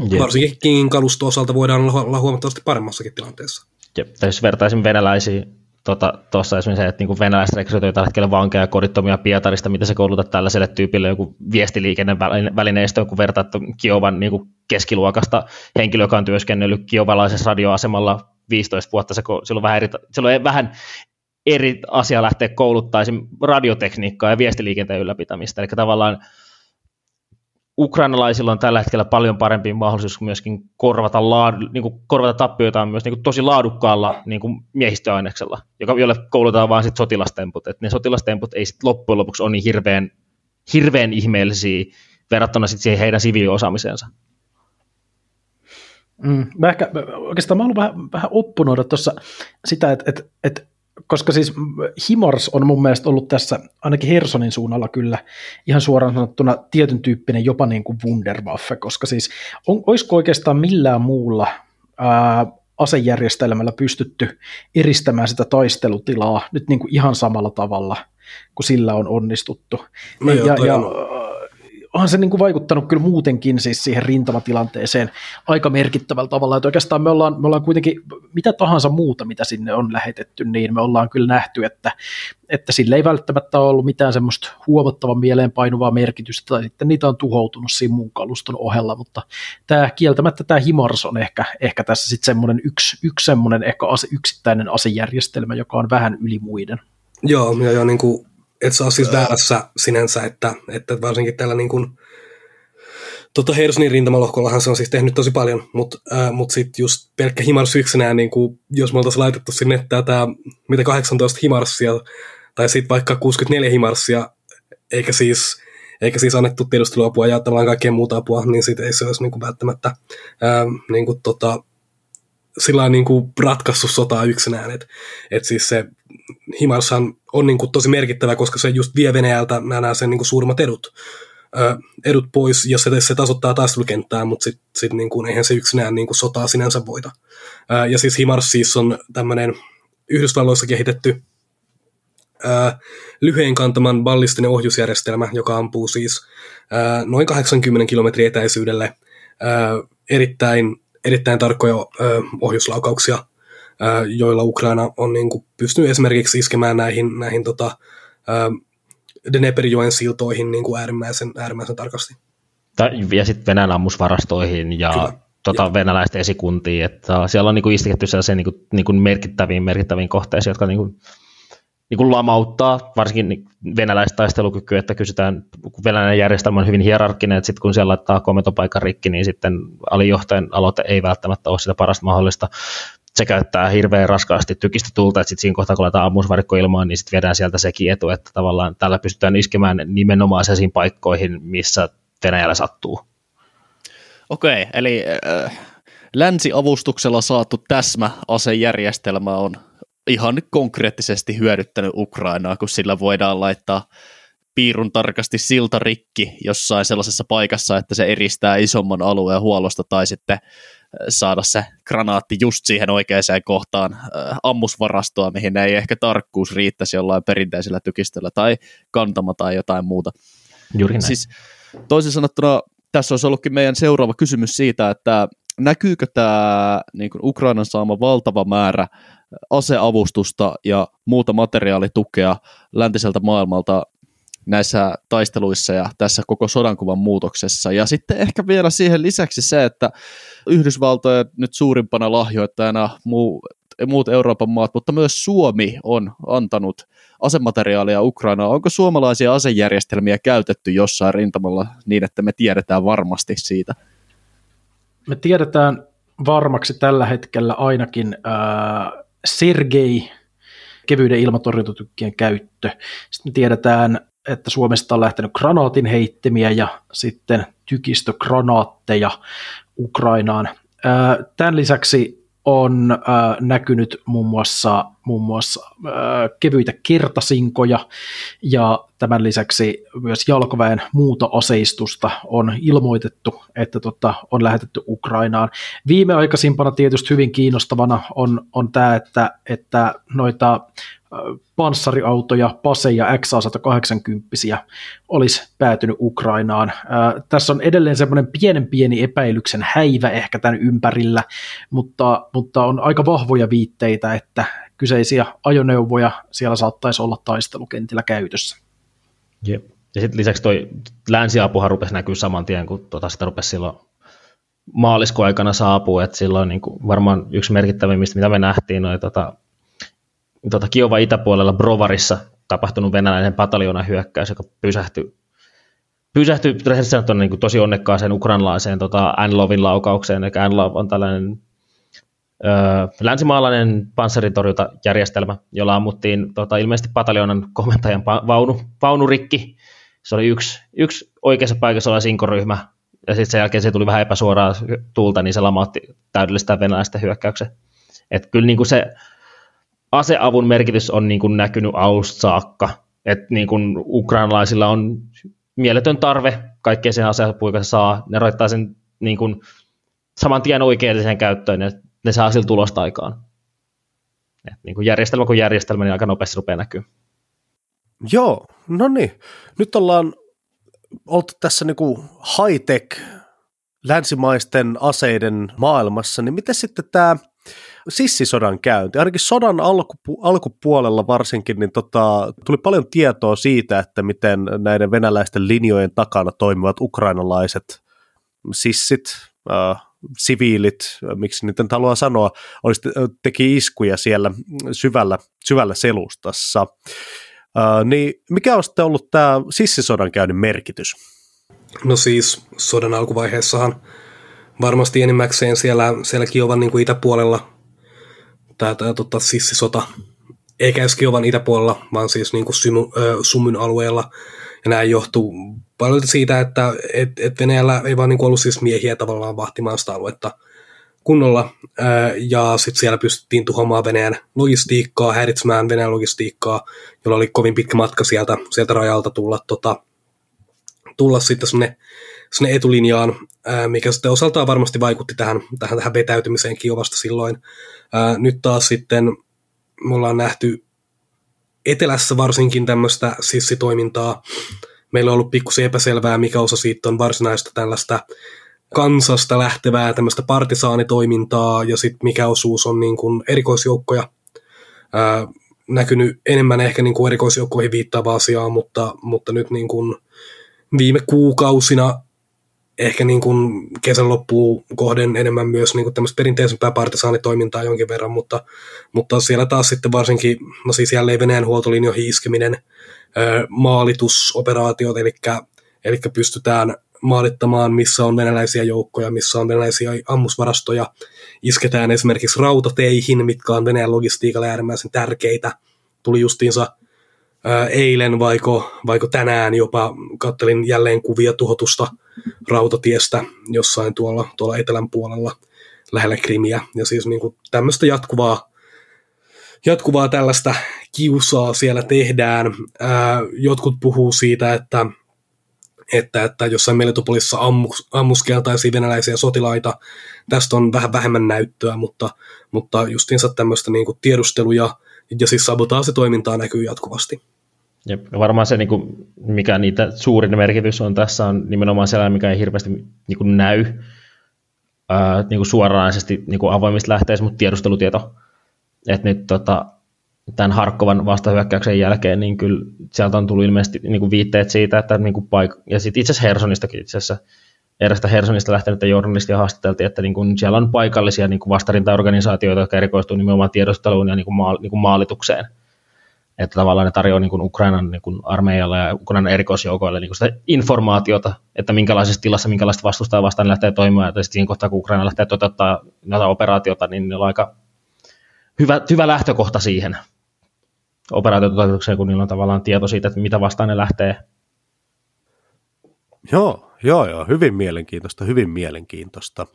Jep. Varsinkin kalusto osalta voidaan olla huomattavasti paremmassakin tilanteessa. Jep. Jos vertaisin venäläisiin tuossa tota, esimerkiksi se, että niin venäläiset rekrytoivat tällä hetkellä vankeja ja kodittomia Pietarista, mitä se koulutat tällaiselle tyypille joku viestiliikennevälineistö, kun vertaat Kiovan niin kuin keskiluokasta henkilö, joka on työskennellyt kiovalaisessa radioasemalla 15 vuotta, se, silloin vähän, eri, silloin vähän eri asia lähteä kouluttaa radiotekniikkaa ja viestiliikenteen ylläpitämistä. Eli tavallaan ukrainalaisilla on tällä hetkellä paljon parempi mahdollisuus myöskin korvata, laadu, niin kuin korvata tappioita myös niin kuin tosi laadukkaalla niin kuin miehistöaineksella, joka, jolle koulutetaan vain sit sotilastemput. Et ne sotilastemput ei sit loppujen lopuksi ole niin hirveän, hirveän ihmeellisiä verrattuna sit siihen heidän siviiliosaamiseensa. Mm, mä ehkä, oikeastaan mä ollut vähän, vähän oppunoida tuossa sitä, että, että, että koska siis Himars on mun mielestä ollut tässä, ainakin Hersonin suunnalla kyllä, ihan suoraan sanottuna tietyn tyyppinen jopa niin kuin Wunderwaffe, koska siis on, olisiko oikeastaan millään muulla ää, asejärjestelmällä pystytty eristämään sitä taistelutilaa nyt niin kuin ihan samalla tavalla, kuin sillä on onnistuttu. No joo, ja, ja, onhan se niin kuin vaikuttanut kyllä muutenkin siis siihen rintamatilanteeseen aika merkittävällä tavalla, että oikeastaan me ollaan, me ollaan kuitenkin mitä tahansa muuta, mitä sinne on lähetetty, niin me ollaan kyllä nähty, että, että sille ei välttämättä ole ollut mitään semmoista huomattavan mieleen painuvaa merkitystä, tai sitten niitä on tuhoutunut siinä muun kaluston ohella, mutta tämä kieltämättä tämä Himars on ehkä, ehkä tässä sitten semmoinen yksi, yksi semmoinen ehkä ase, yksittäinen asejärjestelmä, joka on vähän yli muiden. Joo, ja, ja niin kuin et saa siis väärässä sinänsä, että, että varsinkin tällä niin kuin, tota Hersonin rintamalohkollahan se on siis tehnyt tosi paljon, mutta äh, mut sitten just pelkkä Himars yksinään, niin kuin, jos me oltaisiin laitettu sinne tätä, mitä 18 Himarsia, tai sitten vaikka 64 Himarsia, eikä siis, eikä siis annettu tiedusteluapua ja tavallaan kaikkea muuta apua, niin sitten ei se olisi niin kuin välttämättä ää, niin kuin tota, sillä niin kuin ratkaissut sotaa yksinään. Et, et siis se Himarshan on niin kuin tosi merkittävä, koska se just vie Venäjältä nämä sen niin kuin suurimmat edut, ö, edut pois, ja se, se tasoittaa taistelukenttää, mutta sitten sit niin kuin, eihän se yksinään niin kuin sotaa sinänsä voita. Ö, ja siis Himars siis on tämmöinen Yhdysvalloissa kehitetty ö, lyhyen kantaman ballistinen ohjusjärjestelmä, joka ampuu siis ö, noin 80 kilometrin etäisyydelle ö, erittäin erittäin tarkkoja ohjuslaukauksia, joilla Ukraina on niin kuin, pystynyt esimerkiksi iskemään näihin, näihin tota, Dneperjoen siltoihin niin kuin äärimmäisen, äärimmäisen tarkasti. Ja sitten Venäjän ammusvarastoihin ja Kyllä. tota, venäläisten esikuntiin, että siellä on niin kuin isketty sellaisiin niin kuin, niin kuin merkittäviin, merkittäviin kohteisiin, jotka niin kuin, niin kuin lamauttaa varsinkin venäläistä taistelukykyä, että kysytään, kun venäläinen järjestelmä on hyvin hierarkkinen, että sitten kun siellä laittaa komentopaikan rikki, niin sitten alijohtajan aloite ei välttämättä ole sitä parasta mahdollista. Se käyttää hirveän raskaasti tykistä tulta, että sitten siinä kohtaa, kun laitetaan ammusvarikko ilmaan, niin sitten viedään sieltä sekin etu, että tavallaan tällä pystytään iskemään nimenomaan sellaisiin paikkoihin, missä Venäjällä sattuu. Okei, eli äh, länsiavustuksella saatu täsmäasejärjestelmä on ihan konkreettisesti hyödyttänyt Ukrainaa, kun sillä voidaan laittaa piirun tarkasti silta rikki jossain sellaisessa paikassa, että se eristää isomman alueen huollosta tai sitten äh, saada se granaatti just siihen oikeaan kohtaan äh, ammusvarastoa, mihin ei ehkä tarkkuus riittäisi jollain perinteisellä tykistöllä tai kantama tai jotain muuta. Juuri näin. Siis, toisin sanottuna tässä olisi ollutkin meidän seuraava kysymys siitä, että näkyykö tämä niin Ukrainan saama valtava määrä aseavustusta ja muuta materiaalitukea läntiseltä maailmalta näissä taisteluissa ja tässä koko sodankuvan muutoksessa. Ja sitten ehkä vielä siihen lisäksi se, että Yhdysvaltojen nyt suurimpana lahjoittajana muu, muut Euroopan maat, mutta myös Suomi on antanut asemateriaalia Ukrainaan. Onko suomalaisia asejärjestelmiä käytetty jossain rintamalla niin, että me tiedetään varmasti siitä? Me tiedetään varmaksi tällä hetkellä ainakin Sergei kevyiden ilmatorjuntatykkien käyttö. Sitten tiedetään, että Suomesta on lähtenyt granaatin heittimiä ja sitten tykistögranaatteja Ukrainaan. Tämän lisäksi on äh, näkynyt muun muassa, muun muassa äh, kevyitä kertasinkoja ja tämän lisäksi myös jalkaväen muuta aseistusta on ilmoitettu, että tota, on lähetetty Ukrainaan. Viimeaikaisimpana tietysti hyvin kiinnostavana on, on tämä, että, että noita panssariautoja, paseja XA-180 olisi päätynyt Ukrainaan. Ää, tässä on edelleen semmoinen pienen pieni epäilyksen häivä ehkä tämän ympärillä, mutta, mutta on aika vahvoja viitteitä, että kyseisiä ajoneuvoja siellä saattaisi olla taistelukentillä käytössä. Jep. Ja sitten lisäksi toi länsiapuhan rupesi näkyä saman tien, kun tota sitä rupesi silloin maaliskuun aikana saapua, että silloin niin varmaan yksi merkittävimmistä, mitä me nähtiin, oli tota tota, Kiova itäpuolella Brovarissa tapahtunut venäläinen pataljoona hyökkäys, joka pysähtyi pysähtyi sanottuna niin tosi onnekkaaseen ukrainalaiseen tota, Anlovin laukaukseen. Eli Anlov on tällainen ö, länsimaalainen panssaritorjuntajärjestelmä, jolla ammuttiin tota, ilmeisesti pataljoonan komentajan vaunu, vaunurikki. Se oli yksi, yksi oikeassa paikassa oleva sinkoryhmä, ja sitten sen jälkeen se tuli vähän epäsuoraa tulta, niin se lamautti täydellistä venäläistä hyökkäyksen. Et kyllä niin kuin se aseavun merkitys on niin kuin näkynyt alusta saakka, että niin kuin ukrainalaisilla on mieletön tarve kaikkea sen aseapuja saa, ne roittaa sen niin kuin, saman tien oikeelliseen käyttöön, ja ne saa sillä tulosta aikaan. Et, niin kuin järjestelmä kuin järjestelmä, niin aika nopeasti rupeaa näkyy. Joo, no niin. Nyt ollaan oltu tässä niin kuin high-tech länsimaisten aseiden maailmassa, niin miten sitten tämä sissisodan käynti. Ainakin sodan alkupu- alkupuolella varsinkin niin tota, tuli paljon tietoa siitä, että miten näiden venäläisten linjojen takana toimivat ukrainalaiset sissit, äh, siviilit, miksi niitä nyt haluaa sanoa, olisi, teki iskuja siellä syvällä, syvällä selustassa. Äh, niin mikä on sitten ollut tämä sissisodan käynnin merkitys? No siis sodan alkuvaiheessahan varmasti enimmäkseen siellä, siellä Kiovan niin kuin itäpuolella tämä, tämä tota, sissisota, eikä edes Kiovan itäpuolella, vaan siis niin kuin Symy, ö, Sumyn alueella. Ja nämä johtuu paljon siitä, että et, et Venäjällä ei vaan niin kuin ollut siis miehiä tavallaan vahtimaan sitä aluetta kunnolla, ja sitten siellä pystyttiin tuhoamaan Venäjän logistiikkaa, häiritsemään Venäjän logistiikkaa, jolla oli kovin pitkä matka sieltä, sieltä rajalta tulla, tota, tulla sitten sinne, sinne etulinjaan, mikä sitten osaltaan varmasti vaikutti tähän, tähän, tähän vetäytymiseen Kiovasta silloin. Ää, nyt taas sitten me ollaan nähty etelässä varsinkin tämmöistä sissitoimintaa. Meillä on ollut pikkusen epäselvää, mikä osa siitä on varsinaista tällaista kansasta lähtevää tämmöistä partisaanitoimintaa ja sitten mikä osuus on niin kuin erikoisjoukkoja. Ää, näkynyt enemmän ehkä niin kuin erikoisjoukkoihin viittaavaa asiaa, mutta, mutta nyt niin kuin viime kuukausina ehkä niin kuin kesän loppuun kohden enemmän myös niin kuin tämmöistä perinteisempää partisaanitoimintaa jonkin verran, mutta, mutta siellä taas sitten varsinkin, no siis jälleen Venäjän huoltolinjoihin iskeminen, maalitusoperaatiot, eli, eli pystytään maalittamaan, missä on venäläisiä joukkoja, missä on venäläisiä ammusvarastoja. Isketään esimerkiksi rautateihin, mitkä on Venäjän logistiikalle äärimmäisen tärkeitä. Tuli justiinsa eilen vaiko, vaiko tänään jopa kattelin jälleen kuvia tuhotusta rautatiestä jossain tuolla, tuolla etelän puolella lähellä Krimiä. Ja siis niin kuin tämmöistä jatkuvaa, jatkuvaa tällaista kiusaa siellä tehdään. Ää, jotkut puhuu siitä, että, että, että jossain Melitopolissa ammus, ammuskeltaisiin venäläisiä sotilaita. Tästä on vähän vähemmän näyttöä, mutta, mutta justiinsa tämmöistä niin tiedustelu- ja, ja siis sabotaasitoimintaa näkyy jatkuvasti. Jep. Varmaan se, niin kuin, mikä niitä suurin merkitys on tässä, on nimenomaan sellainen, mikä ei hirveästi niin kuin näy ää, niin kuin suoranaisesti niin kuin avoimista lähteistä, mutta tiedustelutieto. Että nyt tota, tämän Harkkovan vastahyökkäyksen jälkeen, niin kyllä sieltä on tullut ilmeisesti niin kuin viitteet siitä, että niin kuin paik- ja sitten itse asiassa Hersonistakin itse asiassa, erästä Hersonista lähtenyttä journalistia haastateltiin, että niin kuin siellä on paikallisia niin kuin vastarintaorganisaatioita, jotka erikoistuu nimenomaan tiedusteluun ja niin kuin maal- niin kuin maalitukseen. Että tavallaan ne tarjoaa niin kuin Ukrainan niin kuin armeijalle ja Ukrainan erikoisjoukoille niin kuin sitä informaatiota, että minkälaisessa tilassa, minkälaista vastustaa vastaan ne lähtee toimimaan, ja sitten siinä kohtaa, kun Ukraina lähtee toteuttaa näitä operaatiota, niin ne on aika hyvä, hyvä lähtökohta siihen operaatiototeutukseen, kun niillä on tavallaan tieto siitä, että mitä vastaan ne lähtee. Joo, joo, joo, hyvin mielenkiintoista, hyvin mielenkiintoista.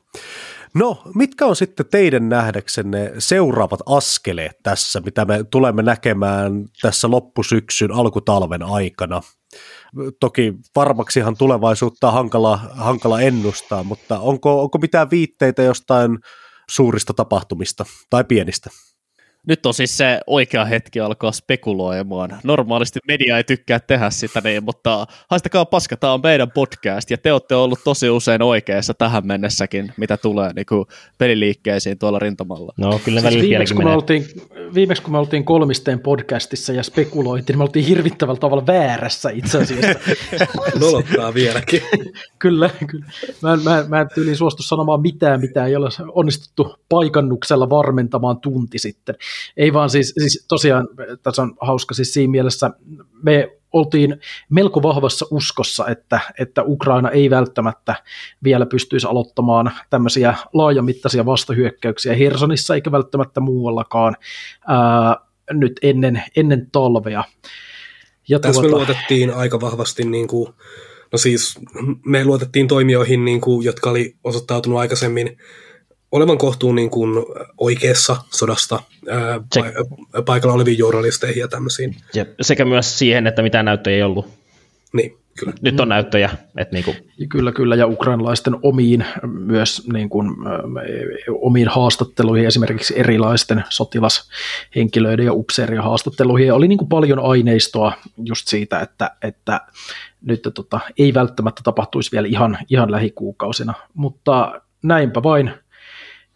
No, mitkä on sitten teidän nähdäksenne seuraavat askeleet tässä, mitä me tulemme näkemään tässä loppusyksyn, alkutalven aikana? Toki varmaksihan tulevaisuutta on hankala, hankala ennustaa, mutta onko, onko mitään viitteitä jostain suurista tapahtumista tai pienistä? Nyt on siis se oikea hetki alkaa spekuloimaan. Normaalisti media ei tykkää tehdä sitä niin, mutta haistakaa paska, tämä on meidän podcast ja te olette ollut tosi usein oikeassa tähän mennessäkin, mitä tulee niin kuin peliliikkeisiin tuolla rintamalla. No kyllä siis viimeksi, kun me oltiin, viimeksi kun me oltiin kolmisteen podcastissa ja spekuloitiin, niin me oltiin hirvittävällä tavalla väärässä itse asiassa. Nolottaa vieläkin. kyllä, kyllä. Mä mä, mä en tyyliin suostu sanomaan mitään, mitä ei ole onnistuttu paikannuksella varmentamaan tunti sitten. Ei vaan siis, siis tosiaan, tässä on hauska siis siinä mielessä, me oltiin melko vahvassa uskossa, että, että Ukraina ei välttämättä vielä pystyisi aloittamaan tämmöisiä laajamittaisia vastahyökkäyksiä Hersonissa eikä välttämättä muuallakaan ää, nyt ennen, ennen talvea. Ja Tässä tuota, me luotettiin aika vahvasti, niin kuin, no siis me luotettiin toimijoihin, niin kuin, jotka oli osoittautunut aikaisemmin olevan kohtuun niin kuin oikeassa sodasta ää, pa- paikalla oleviin journalisteihin ja tämmöisiin. Ja sekä myös siihen, että mitään näyttöjä ei ollut. Niin, kyllä. Nyt on näyttöjä. Että niin kuin. Kyllä, kyllä, ja ukrainalaisten omiin myös niin kuin, omiin haastatteluihin, esimerkiksi erilaisten sotilashenkilöiden ja upseerien haastatteluihin, oli niin kuin paljon aineistoa just siitä, että, että nyt tota, ei välttämättä tapahtuisi vielä ihan, ihan lähikuukausina, mutta näinpä vain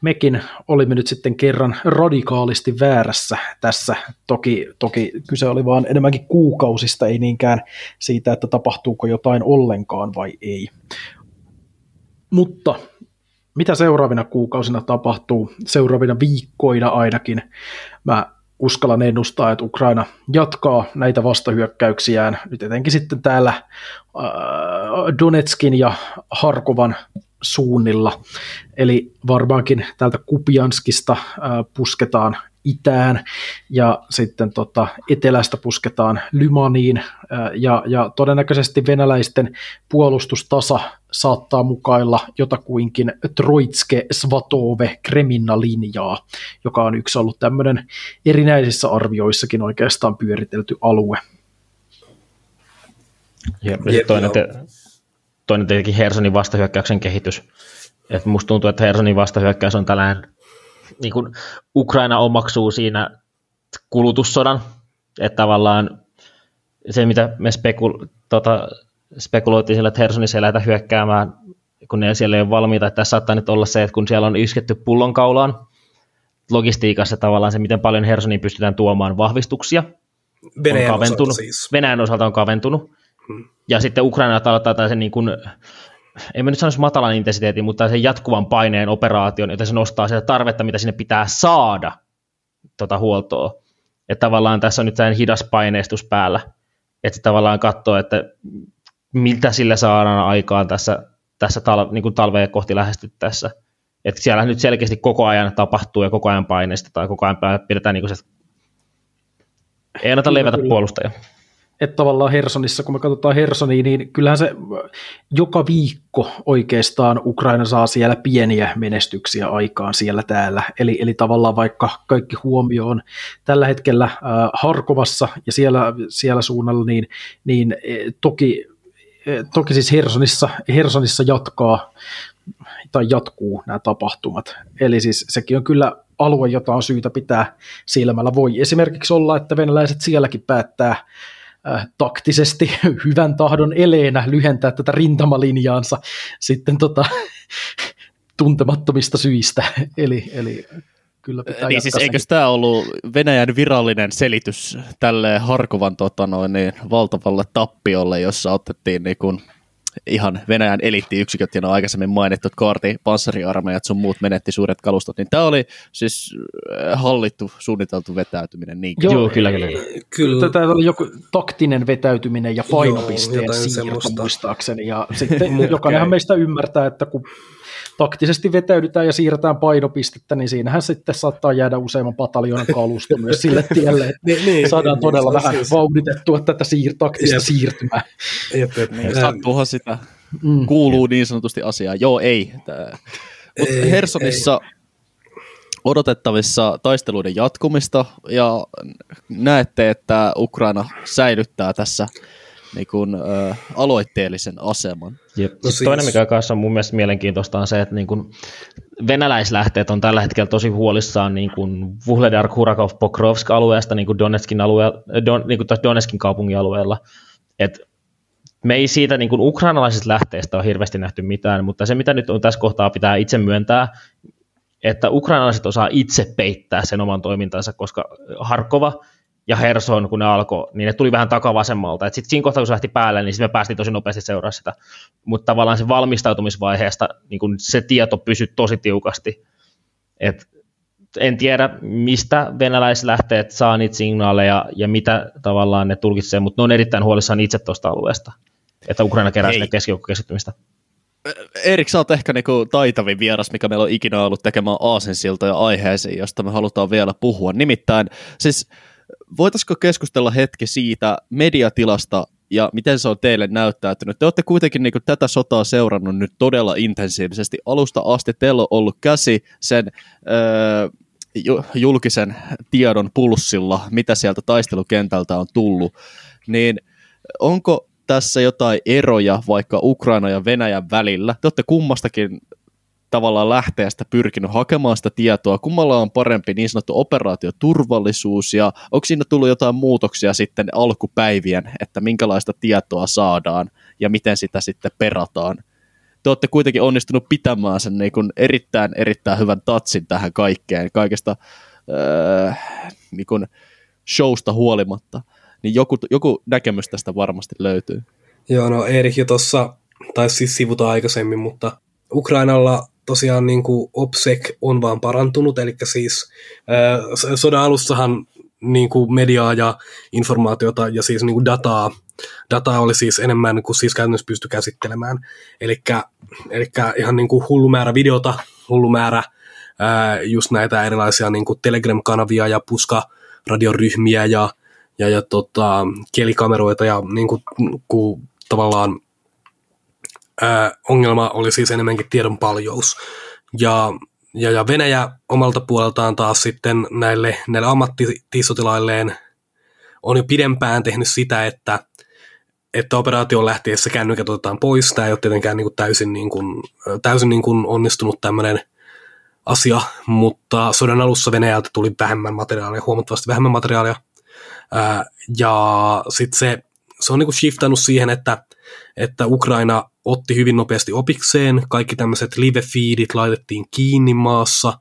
mekin olimme nyt sitten kerran radikaalisti väärässä tässä. Toki, toki kyse oli vaan enemmänkin kuukausista, ei niinkään siitä, että tapahtuuko jotain ollenkaan vai ei. Mutta mitä seuraavina kuukausina tapahtuu, seuraavina viikkoina ainakin, mä uskallan ennustaa, että Ukraina jatkaa näitä vastahyökkäyksiään, nyt etenkin sitten täällä äh, Donetskin ja Harkovan suunnilla. Eli varmaankin täältä Kupianskista pusketaan itään ja sitten tota, etelästä pusketaan Lymaniin ja, ja todennäköisesti venäläisten puolustustasa saattaa mukailla jotakuinkin Troitske Svatove Kreminna linjaa, joka on yksi ollut tämmöinen erinäisissä arvioissakin oikeastaan pyöritelty alue. Ja, ja toinen, te, toinen tietenkin Hersonin vastahyökkäyksen kehitys. Et musta tuntuu, että Hersonin vastahyökkäys on tällainen, niin kuin Ukraina omaksuu siinä kulutussodan, että tavallaan se, mitä me spekul, tota, spekuloitiin sillä, että Hersonissa ei lähdetä hyökkäämään, kun ne siellä ei ole valmiita, että tässä saattaa nyt olla se, että kun siellä on isketty pullonkaulaan, logistiikassa tavallaan se, miten paljon Hersoniin pystytään tuomaan vahvistuksia, Venäjän on kaventunut. Osalta siis. Venäjän osalta on kaventunut, ja sitten Ukraina aloittaa sen niin kuin, en mä nyt sanoisi matalan intensiteetin, mutta sen jatkuvan paineen operaation, joten se nostaa sitä tarvetta, mitä sinne pitää saada tota huoltoa. Että tavallaan tässä on nyt sellainen hidas paineistus päällä, että tavallaan katsoo, että mitä sillä saadaan aikaan tässä, tässä tal- niin kuin talvea kohti lähestyttäessä. Että siellä nyt selkeästi koko ajan tapahtuu ja koko ajan paineista tai koko ajan pidetään niin kuin se, ei anneta levätä puolustajaa että tavallaan Hersonissa, kun me katsotaan Hersonia, niin kyllähän se joka viikko oikeastaan Ukraina saa siellä pieniä menestyksiä aikaan siellä täällä. Eli, eli tavallaan vaikka kaikki huomio on tällä hetkellä äh, Harkovassa ja siellä, siellä suunnalla, niin, niin e, toki, e, toki siis Hersonissa, Hersonissa jatkaa tai jatkuu nämä tapahtumat. Eli siis sekin on kyllä alue, jota on syytä pitää silmällä. Voi esimerkiksi olla, että venäläiset sielläkin päättää äh, taktisesti hyvän tahdon eleenä lyhentää tätä rintamalinjaansa sitten tota, tuntemattomista syistä. eli, eli kyllä pitää niin siis eikö tämä ollut Venäjän virallinen selitys tälle Harkovan tota noin, niin, valtavalle tappiolle, jossa otettiin niin kun, ihan Venäjän eliittiyksiköt ja no aikaisemmin mainittu kaarti, panssariarmeijat sun muut menetti suuret kalustot, niin tämä oli siis äh, hallittu, suunniteltu vetäytyminen. Niin. Joo, Joo, kyllä, kyllä. kyllä. Tämä oli joku taktinen vetäytyminen ja painopisteen Joo, siirto semmoista. muistaakseni, ja sitten jokainenhan meistä ymmärtää, että kun taktisesti vetäydytään ja siirretään painopistettä, niin siinähän sitten saattaa jäädä useamman pataljoonan kalusto myös sille tielle, että niin, niin, saadaan niin, todella niin, vähän siis... vauhditettua tätä siir- taktista jep. siirtymää. Jep, jep. Niin, sattuuhan sitä. Mm. Kuuluu niin sanotusti asiaa. Joo, ei. Mutta Hersonissa ei. odotettavissa taisteluiden jatkumista ja näette, että Ukraina säilyttää tässä niin kuin, ä, aloitteellisen aseman. Jep. No siis... Toinen, mikä kanssa on mun mielestä mielenkiintoista, on se, että niin kuin venäläislähteet on tällä hetkellä tosi huolissaan niin kuin Vuhledar, Kurakov, Pokrovsk alueesta, niin kuin Donetskin, alueella, Don, niin kuin Donetskin kaupungin alueella. Et me ei siitä niin kuin ukrainalaisista lähteistä ole hirveästi nähty mitään, mutta se mitä nyt on tässä kohtaa pitää itse myöntää, että ukrainalaiset osaa itse peittää sen oman toimintansa, koska Harkova ja Herson, kun ne alkoi, niin ne tuli vähän takavasemmalta. Sitten siinä kohtaa, kun se lähti päälle, niin me päästiin tosi nopeasti seuraa sitä. Mutta tavallaan se valmistautumisvaiheesta niin kun se tieto pysyi tosi tiukasti. Et en tiedä, mistä venäläislähteet saa niitä signaaleja ja mitä tavallaan ne tulkitsee, mutta ne on erittäin huolissaan itse tuosta alueesta, että Ukraina kerää sinne keskijoukkokeskittymistä. Erik, sä oot ehkä niinku taitavin vieras, mikä meillä on ikinä ollut tekemään aasensiltoja aiheisiin, josta me halutaan vielä puhua. Nimittäin, siis voitaisiko keskustella hetki siitä mediatilasta ja miten se on teille näyttäytynyt? Te olette kuitenkin niin kuin, tätä sotaa seurannut nyt todella intensiivisesti. Alusta asti teillä on ollut käsi sen öö, julkisen tiedon pulssilla, mitä sieltä taistelukentältä on tullut. Niin onko tässä jotain eroja vaikka Ukraina ja Venäjän välillä? Te olette kummastakin tavallaan lähteestä pyrkinyt hakemaan sitä tietoa, kummalla on parempi niin sanottu operaatioturvallisuus ja onko siinä tullut jotain muutoksia sitten alkupäivien, että minkälaista tietoa saadaan ja miten sitä sitten perataan. Te olette kuitenkin onnistunut pitämään sen niin kuin erittäin, erittäin hyvän tatsin tähän kaikkeen, kaikesta öö, niin kuin showsta huolimatta. Niin joku, joku näkemys tästä varmasti löytyy. Joo, no Erik jo tuossa taisi siis sivuta aikaisemmin, mutta Ukrainalla tosiaan niin kuin OPSEC on vaan parantunut, eli siis äh, sodan alussahan niin kuin mediaa ja informaatiota ja siis niin kuin dataa, dataa oli siis enemmän kuin siis käytännössä pysty käsittelemään. Eli ihan niin kuin hullu määrä videota, hullu määrä ää, just näitä erilaisia niin kuin Telegram-kanavia ja puska-radioryhmiä ja, ja, ja tota, kielikameroita ja niin kuin, kuin tavallaan ää, ongelma oli siis enemmänkin tiedon paljous. Ja, ja, ja Venäjä omalta puoleltaan taas sitten näille, näille ammattisotilailleen on jo pidempään tehnyt sitä, että, että operaation lähtiessä kännykät otetaan pois. Tämä ei ole tietenkään niin kuin täysin, niin kuin, täysin niin kuin onnistunut tämmöinen asia, mutta sodan alussa Venäjältä tuli vähemmän materiaalia, huomattavasti vähemmän materiaalia. Ää, ja sitten se, se on niin kuin shiftannut siihen, että, että Ukraina otti hyvin nopeasti opikseen. Kaikki tämmöiset live-feedit laitettiin kiinni maassa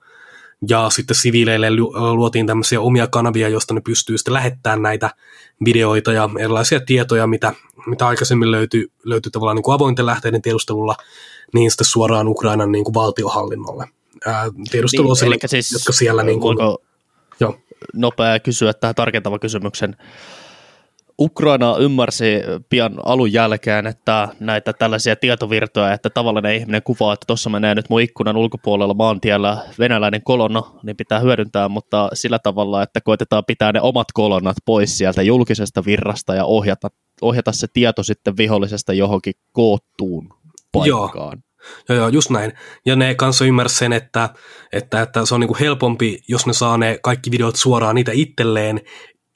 ja sitten siviileille luotiin tämmöisiä omia kanavia, joista ne pystyy sitten lähettämään näitä videoita ja erilaisia tietoja, mitä, mitä aikaisemmin löytyi, löytyi tavallaan niin kuin avointen lähteiden tiedustelulla, niin sitten suoraan Ukrainan niin kuin valtiohallinnolle. tiedusteluosille, niin, siis, jotka siellä... Niin kuin, jo. nopea kysyä tähän tarkentava kysymyksen. Ukraina ymmärsi pian alun jälkeen, että näitä tällaisia tietovirtoja, että tavallinen ihminen kuvaa, että tuossa menee nyt mun ikkunan ulkopuolella maantiellä venäläinen kolonna, niin pitää hyödyntää, mutta sillä tavalla, että koitetaan pitää ne omat kolonnat pois sieltä julkisesta virrasta ja ohjata, ohjata se tieto sitten vihollisesta johonkin koottuun paikkaan. Joo. Joo, joo, just näin. Ja ne kanssa ymmärsivät sen, että, että, että se on niinku helpompi, jos ne saa ne kaikki videot suoraan niitä itselleen,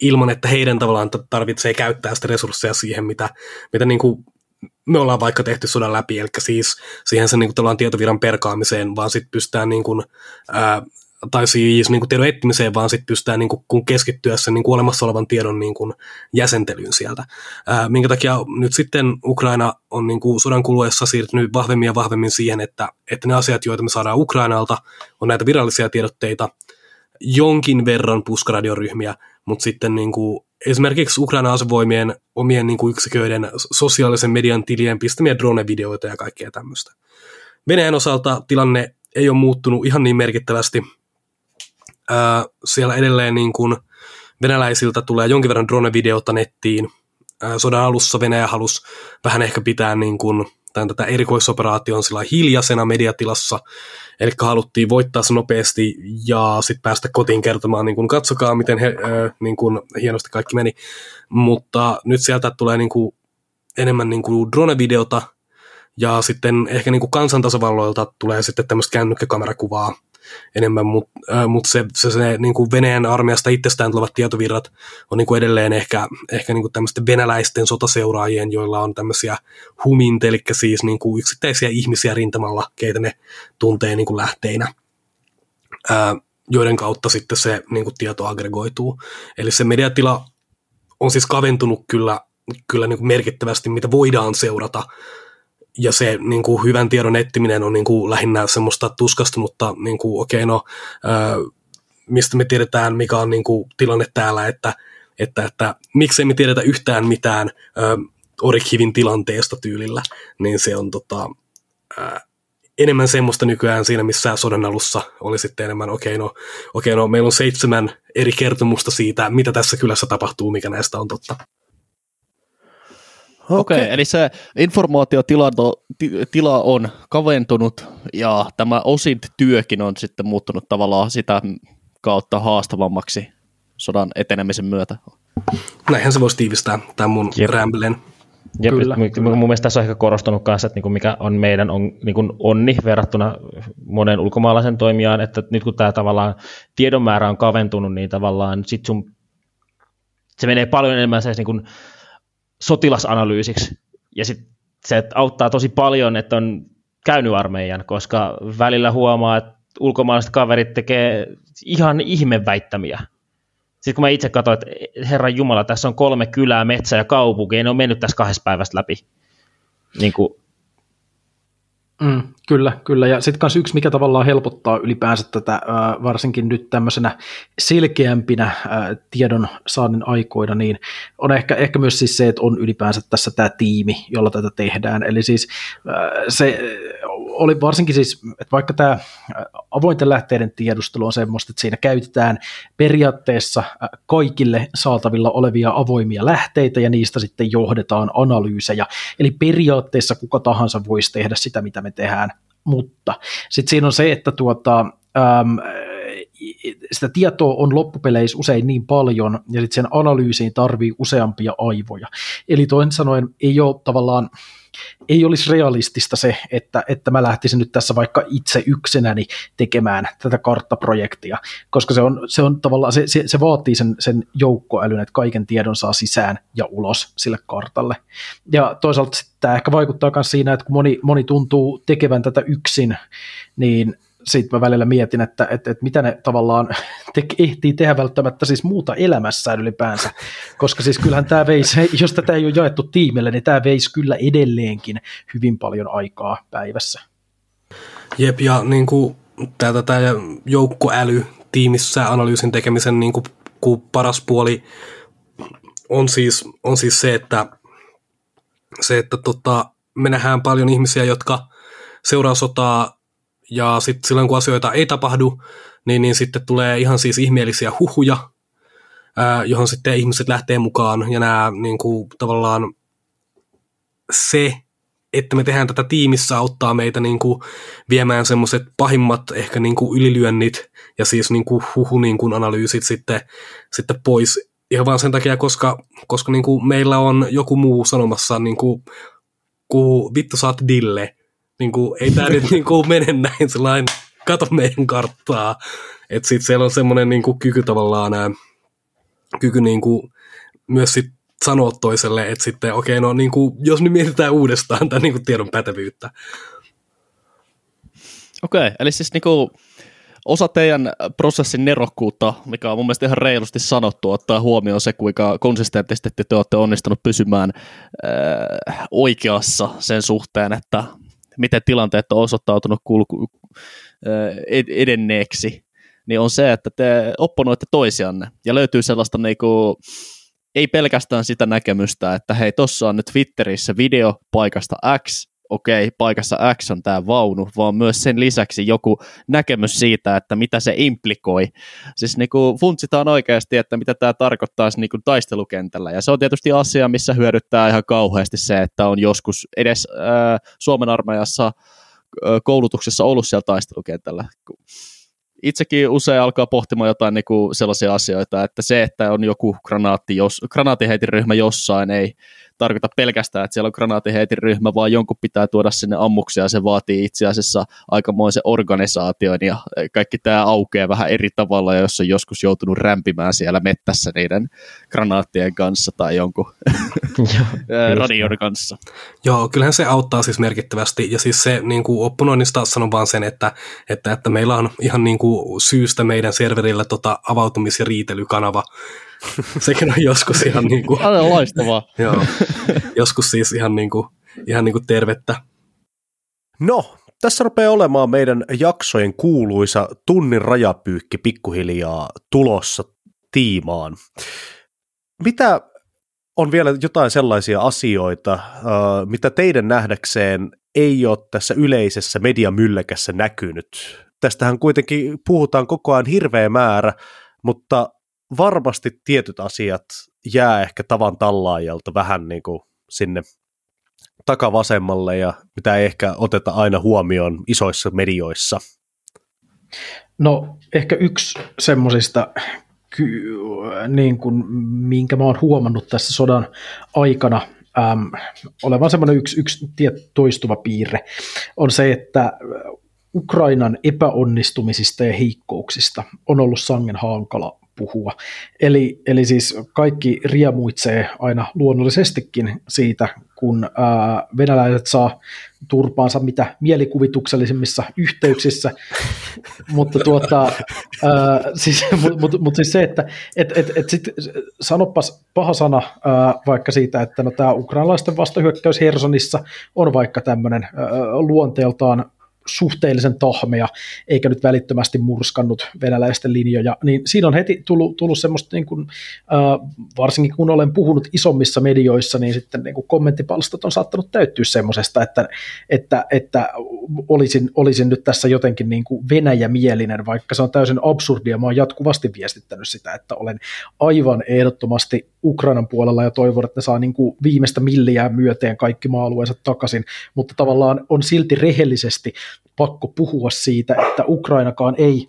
ilman, että heidän tavallaan tarvitsee käyttää sitä resursseja siihen, mitä, mitä niin kuin me ollaan vaikka tehty sodan läpi, eli siis siihen sen niin kuin, tietoviran perkaamiseen, vaan sitten pystytään niin kuin, ää, tai siis niin kuin tiedon etsimiseen, vaan sitten pystytään niin kuin, kun keskittyä sen niin kuin olemassa olevan tiedon niin kuin, jäsentelyyn sieltä. Ää, minkä takia nyt sitten Ukraina on niin kuin, sodan kuluessa siirtynyt vahvemmin ja vahvemmin siihen, että, että ne asiat, joita me saadaan Ukrainalta, on näitä virallisia tiedotteita, jonkin verran puskaradioryhmiä, mutta sitten niin kuin esimerkiksi Ukraina asevoimien omien niin kuin yksiköiden sosiaalisen median tilien pistämiä drone-videoita ja kaikkea tämmöistä. Venäjän osalta tilanne ei ole muuttunut ihan niin merkittävästi. Ää, siellä edelleen niin kuin venäläisiltä tulee jonkin verran drone-videota nettiin. Ää, sodan alussa Venäjä halusi vähän ehkä pitää niin kuin tämän tätä erikoisoperaation sillä hiljaisena mediatilassa, eli haluttiin voittaa se nopeasti ja sitten päästä kotiin kertomaan, niin kun katsokaa miten he, äh, niin kun hienosti kaikki meni, mutta nyt sieltä tulee niin kuin enemmän niin kuin drone-videota ja sitten ehkä niin kuin kansantasavalloilta tulee sitten tämmöistä kännykkäkamerakuvaa, enemmän, mutta äh, mut se, se, se niin kuin Venäjän armeijasta itsestään tulevat tietovirrat on niin kuin edelleen ehkä, ehkä niin kuin tämmöisten venäläisten sotaseuraajien, joilla on tämmöisiä humint, eli siis niin kuin yksittäisiä ihmisiä rintamalla, keitä ne tuntee niin kuin lähteinä. Äh, joiden kautta sitten se niin kuin tieto aggregoituu. Eli se mediatila on siis kaventunut kyllä, kyllä niin kuin merkittävästi, mitä voidaan seurata ja se niin kuin, hyvän tiedon etsiminen on niin kuin, lähinnä semmoista tuskastunutta, niin kuin, okei okay, no, ää, mistä me tiedetään, mikä on niin kuin, tilanne täällä, että, että, että miksei me tiedetä yhtään mitään ää, Orikhivin tilanteesta tyylillä, niin se on tota, ää, enemmän semmoista nykyään siinä, missä sodan alussa oli sitten enemmän, okei okay, no, okay, no meillä on seitsemän eri kertomusta siitä, mitä tässä kylässä tapahtuu, mikä näistä on totta. Okei, okay, eli se informaatiotila tila on kaventunut ja tämä OSINT-työkin on sitten muuttunut tavallaan sitä kautta haastavammaksi sodan etenemisen myötä. Näinhän se voisi tiivistää tämän mun Jep. ramblen. Jep, Kyllä. Mun mielestä tässä on ehkä korostunut kanssa, että niinku mikä on meidän on, niinku onni verrattuna monen ulkomaalaisen toimijaan, että nyt kun tämä tavallaan tiedon määrä on kaventunut, niin tavallaan sit sun, se menee paljon enemmän se niinku sotilasanalyysiksi. Ja sit se auttaa tosi paljon, että on käynyt armeijan, koska välillä huomaa, että ulkomaalaiset kaverit tekee ihan ihmeväittämiä. Sitten kun mä itse katsoin, että Herran Jumala, tässä on kolme kylää, metsä ja kaupunki, ja ne on mennyt tässä kahdessa päivästä läpi. Niin kuin, Mm, kyllä, kyllä. Ja sitten myös yksi, mikä tavallaan helpottaa ylipäänsä tätä, varsinkin nyt tämmöisenä selkeämpinä tiedon saannin aikoina, niin on ehkä, ehkä myös siis se, että on ylipäänsä tässä tämä tiimi, jolla tätä tehdään. Eli siis se oli varsinkin siis, että vaikka tämä avointen lähteiden tiedustelu on semmoista, että siinä käytetään periaatteessa kaikille saatavilla olevia avoimia lähteitä ja niistä sitten johdetaan analyysejä. Eli periaatteessa kuka tahansa voisi tehdä sitä, mitä me tehdään, mutta sitten siinä on se, että tuota, sitä tietoa on loppupeleissä usein niin paljon, ja sitten sen analyysiin tarvii useampia aivoja. Eli toisin sanoen ei ole tavallaan, ei olisi realistista se, että, että mä lähtisin nyt tässä vaikka itse yksinäni tekemään tätä karttaprojektia, koska se on, se on tavallaan, se, se, se vaatii sen, sen joukkoälyn, että kaiken tiedon saa sisään ja ulos sille kartalle. Ja toisaalta tämä ehkä vaikuttaa myös siinä, että kun moni, moni tuntuu tekevän tätä yksin, niin sitten mä välillä mietin, että, että, että mitä ne tavallaan te, ehtii tehdä välttämättä siis muuta elämässään ylipäänsä, koska siis kyllähän tämä veisi, jos tätä ei ole jaettu tiimille, niin tämä veisi kyllä edelleenkin hyvin paljon aikaa päivässä. Jep, ja niin kuin tämä, tämä joukkoäly tiimissä analyysin tekemisen niin kuin, kuin paras puoli on siis, on siis se, että, se, että tota, me nähdään paljon ihmisiä, jotka seuraa sotaa ja sitten silloin kun asioita ei tapahdu, niin, niin sitten tulee ihan siis ihmeellisiä huhuja, ää, johon sitten ihmiset lähtee mukaan. Ja nämä niin kuin, tavallaan se, että me tehdään tätä tiimissä, auttaa meitä niin kuin, viemään semmoiset pahimmat ehkä niin kuin, ylilyönnit ja siis niin kuin, huhu niin kuin, analyysit sitten, sitten pois. Ihan vaan sen takia, koska, koska niin kuin, meillä on joku muu sanomassa niin kuin, kun vittu saat dille, niin kuin, ei tämä nyt niin kuin mene näin sellainen, kato meidän karttaa. Että sitten siellä on semmoinen niin kuin, kyky tavallaan, ää, kyky niin kuin, myös sit sanoa toiselle, että sitten okei, okay, no niin kuin, jos nyt mietitään uudestaan tämän niin kuin, tiedon pätevyyttä. Okei, okay, eli siis niin kuin, osa teidän prosessin nerokkuutta, mikä on mun mielestä ihan reilusti sanottu, ottaa huomioon se, kuinka konsistentisesti te olette onnistunut pysymään äh, oikeassa sen suhteen, että miten tilanteet on osoittautunut kulku, edenneeksi, niin on se, että te opponoitte toisianne. Ja löytyy sellaista niinku, ei pelkästään sitä näkemystä, että hei, tuossa on nyt Twitterissä video paikasta X, okei, okay, paikassa X on tämä vaunu, vaan myös sen lisäksi joku näkemys siitä, että mitä se implikoi. Siis niin kuin funtsitaan oikeasti, että mitä tämä tarkoittaa niin kuin taistelukentällä. Ja se on tietysti asia, missä hyödyttää ihan kauheasti se, että on joskus edes äh, Suomen armeijassa koulutuksessa ollut siellä taistelukentällä itsekin usein alkaa pohtimaan jotain niin kuin sellaisia asioita, että se, että on joku granaatti, jos, granaatiheitin jossain, ei tarkoita pelkästään, että siellä on granaatiheitin ryhmä, vaan jonkun pitää tuoda sinne ammuksia, se vaatii itse asiassa aikamoisen organisaation ja kaikki tämä aukeaa vähän eri tavalla, jos on joskus joutunut rämpimään siellä mettässä niiden granaattien kanssa tai jonkun radion kanssa. Joo, kyllähän se auttaa siis merkittävästi. Ja siis se niin kuin opponoinnista sanon vaan sen, että, että, että meillä on ihan niin kuin syystä meidän serverillä tota avautumis- ja riitelykanava, Sekin on joskus ihan niin kuin... Aivan loistavaa. joo, joskus siis ihan niin kuin, ihan niin kuin tervettä. No, tässä rupeaa olemaan meidän jaksojen kuuluisa tunnin rajapyykki pikkuhiljaa tulossa tiimaan. Mitä on vielä jotain sellaisia asioita, mitä teidän nähdäkseen ei ole tässä yleisessä mediamylläkässä näkynyt. Tästähän kuitenkin puhutaan koko ajan hirveä määrä, mutta varmasti tietyt asiat jää ehkä tavan tallaajalta vähän niin kuin sinne takavasemmalle ja mitä ei ehkä oteta aina huomioon isoissa medioissa. No ehkä yksi semmoisista, niin kuin, minkä mä oon huomannut tässä sodan aikana, äm, olevan semmoinen yksi, yksi toistuva piirre, on se, että Ukrainan epäonnistumisista ja heikkouksista on ollut sangen hankala puhua. Eli, eli siis kaikki riemuitsee aina luonnollisestikin siitä, kun ää, venäläiset saa turpaansa mitä mielikuvituksellisemmissa yhteyksissä, mutta tuota, ää, siis, mut, mut, mut siis se, että et, et, et sit, sanopas paha sana ää, vaikka siitä, että no tämä ukrainalaisten vastahyökkäys Hersonissa on vaikka tämmöinen luonteeltaan suhteellisen tahmea, eikä nyt välittömästi murskannut venäläisten linjoja, niin siinä on heti tullut, tullut semmoista, niin kuin, äh, varsinkin kun olen puhunut isommissa medioissa, niin sitten niin kuin kommenttipalstat on saattanut täyttyä semmoisesta, että, että, että olisin, olisin nyt tässä jotenkin niin kuin Venäjä-mielinen, vaikka se on täysin absurdia, mä oon jatkuvasti viestittänyt sitä, että olen aivan ehdottomasti Ukrainan puolella ja toivon, että ne saa niin kuin viimeistä milliä myöteen kaikki maa-alueensa takaisin, mutta tavallaan on silti rehellisesti pakko puhua siitä, että Ukrainakaan ei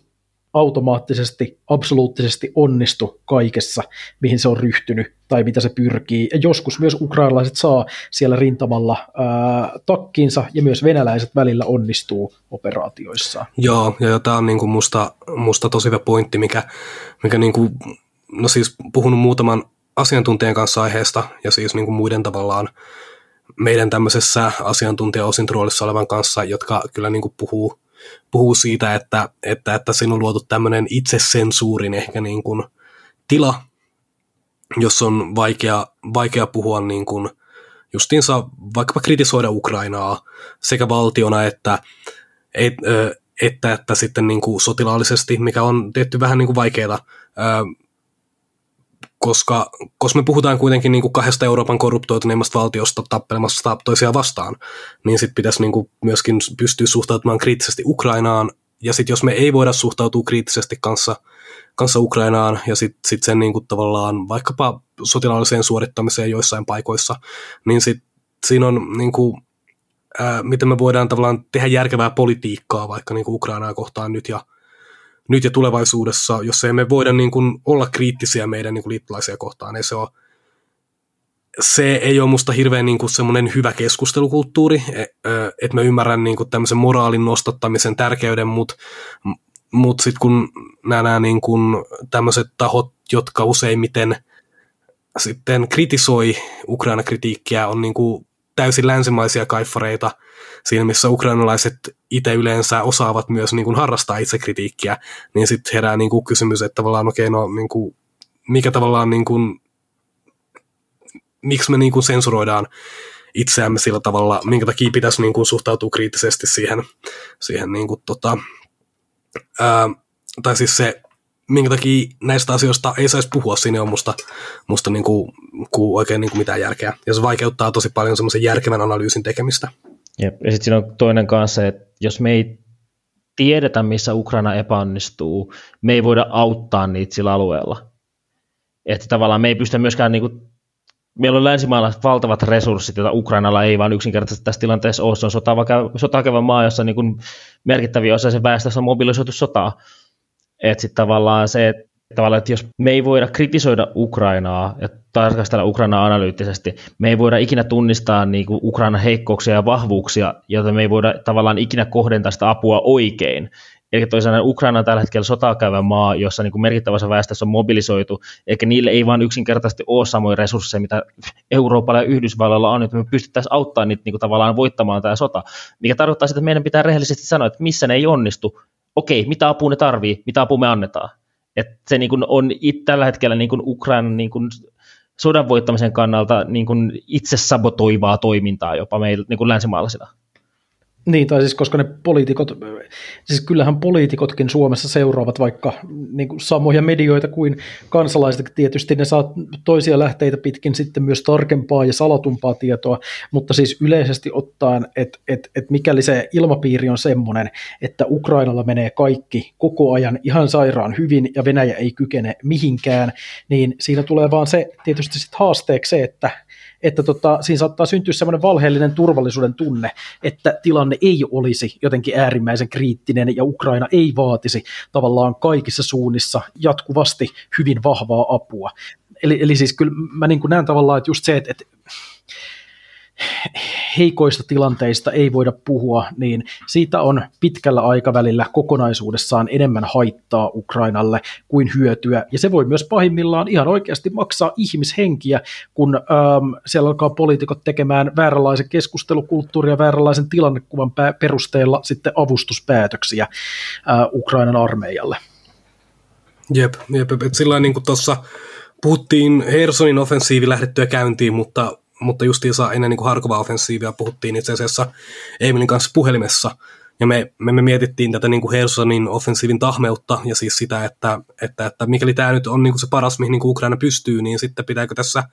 automaattisesti, absoluuttisesti onnistu kaikessa, mihin se on ryhtynyt tai mitä se pyrkii. Ja joskus myös ukrainalaiset saa siellä rintamalla ää, takkiinsa ja myös venäläiset välillä onnistuu operaatioissa. Joo, ja tämä on niinku musta, musta tosi hyvä pointti, mikä, mikä niinku, no siis puhunut muutaman asiantuntijan kanssa aiheesta ja siis niinku muiden tavallaan meidän tämmöisessä asiantuntijaosin roolissa olevan kanssa, jotka kyllä niin kuin puhuu, puhuu siitä, että, että, että siinä on luotu tämmöinen itsesensuurin ehkä niin kuin tila, jos on vaikea, vaikea puhua niin kuin justiinsa vaikkapa kritisoida Ukrainaa sekä valtiona että, et, että, että sitten niin kuin sotilaallisesti, mikä on tietty vähän niin kuin vaikeaa koska, koska me puhutaan kuitenkin niin kuin kahdesta Euroopan korruptoituneimmasta valtiosta tappelemassa toisiaan vastaan, niin sitten pitäisi niin kuin myöskin pystyä suhtautumaan kriittisesti Ukrainaan, ja sitten jos me ei voida suhtautua kriittisesti kanssa, kanssa Ukrainaan, ja sitten sit sen niin kuin tavallaan vaikkapa sotilaalliseen suorittamiseen joissain paikoissa, niin sitten siinä on niin kuin, ää, miten me voidaan tavallaan tehdä järkevää politiikkaa vaikka niin kuin Ukrainaa kohtaan nyt ja nyt ja tulevaisuudessa, jos emme voida niin kuin olla kriittisiä meidän niin kuin liittolaisia kohtaan, niin se on se ei ole musta hirveän niin kuin semmoinen hyvä keskustelukulttuuri, e, että mä ymmärrän niin kuin tämmöisen moraalin nostattamisen tärkeyden, mutta mut sitten kun nämä niin kuin tämmöiset tahot, jotka useimmiten sitten kritisoi Ukraina-kritiikkiä, on niin kuin täysin länsimaisia kaiffareita, siinä missä ukrainalaiset itse yleensä osaavat myös niin kuin harrastaa itsekritiikkiä, niin sitten herää niin kuin kysymys, että tavallaan okei, okay, no niin kuin, mikä tavallaan niin kuin, miksi me niin kuin sensuroidaan itseämme sillä tavalla, minkä takia pitäisi niin kuin suhtautua kriittisesti siihen, siihen niin kuin, tota, ää, tai siis se, minkä takia näistä asioista ei saisi puhua, siinä on musta, musta niin kuin, kuin oikein niin kuin mitään järkeä. Ja se vaikeuttaa tosi paljon semmoisen järkevän analyysin tekemistä. Jep. Ja sitten siinä on toinen kanssa, että jos me ei tiedetä, missä Ukraina epäonnistuu, me ei voida auttaa niitä sillä alueella. Että tavallaan me ei pystytä myöskään, niin kuin, meillä on länsimailla valtavat resurssit, joita Ukrainalla ei vaan yksinkertaisesti tässä tilanteessa ole. Se on sotakävä maa, jossa niin kuin merkittäviä osa sen väestössä on mobilisoitu sotaa. Että sitten tavallaan se, että tavallaan, että jos me ei voida kritisoida Ukrainaa ja tarkastella Ukrainaa analyyttisesti, me ei voida ikinä tunnistaa niin kuin Ukrainan heikkouksia ja vahvuuksia, joita me ei voida tavallaan ikinä kohdentaa sitä apua oikein. Eli toisaalta Ukraina on tällä hetkellä sotaa käyvä maa, jossa niin kuin merkittävä osa väestössä on mobilisoitu, eikä niille ei vaan yksinkertaisesti ole samoja resursseja, mitä Euroopalla ja Yhdysvalloilla on, että me pystyttäisiin auttamaan niitä niin kuin tavallaan voittamaan tämä sota, mikä tarkoittaa sitä, että meidän pitää rehellisesti sanoa, että missä ne ei onnistu, okei, mitä apua ne tarvii, mitä apua me annetaan. Että se niin kuin on it, tällä hetkellä niin kuin Ukrainan niin kuin sodan voittamisen kannalta niin kuin itse sabotoivaa toimintaa jopa meillä niin kuin länsimaalaisina. Niin, tai siis koska ne poliitikot, siis kyllähän poliitikotkin Suomessa seuraavat vaikka niin kuin samoja medioita kuin kansalaiset. Tietysti ne saa toisia lähteitä pitkin sitten myös tarkempaa ja salatumpaa tietoa, mutta siis yleisesti ottaen, että et, et mikäli se ilmapiiri on semmoinen, että Ukrainalla menee kaikki koko ajan ihan sairaan hyvin ja Venäjä ei kykene mihinkään, niin siinä tulee vaan se tietysti sitten haasteeksi se, että että tota, siinä saattaa syntyä semmoinen valheellinen turvallisuuden tunne, että tilanne ei olisi jotenkin äärimmäisen kriittinen ja Ukraina ei vaatisi tavallaan kaikissa suunnissa jatkuvasti hyvin vahvaa apua. Eli, eli siis kyllä mä niin näen tavallaan, että just se, että, että heikoista tilanteista ei voida puhua, niin siitä on pitkällä aikavälillä kokonaisuudessaan enemmän haittaa Ukrainalle kuin hyötyä. Ja se voi myös pahimmillaan ihan oikeasti maksaa ihmishenkiä, kun ähm, siellä alkaa poliitikot tekemään vääränlaisen keskustelukulttuurin ja vääränlaisen tilannekuvan perusteella sitten avustuspäätöksiä äh, Ukrainan armeijalle. Jep, jep, jep. sillä niin kuin tuossa puhuttiin Hersonin offensiivi lähdettyä käyntiin, mutta mutta justiinsa ennen niin kuin Harkovaa offensiivia puhuttiin itse asiassa Emilin kanssa puhelimessa, ja me, me, me mietittiin tätä niin kuin Hersonin offensiivin tahmeutta ja siis sitä, että, että, että mikäli tämä nyt on niin kuin se paras, mihin niin kuin Ukraina pystyy, niin sitten pitääkö tässä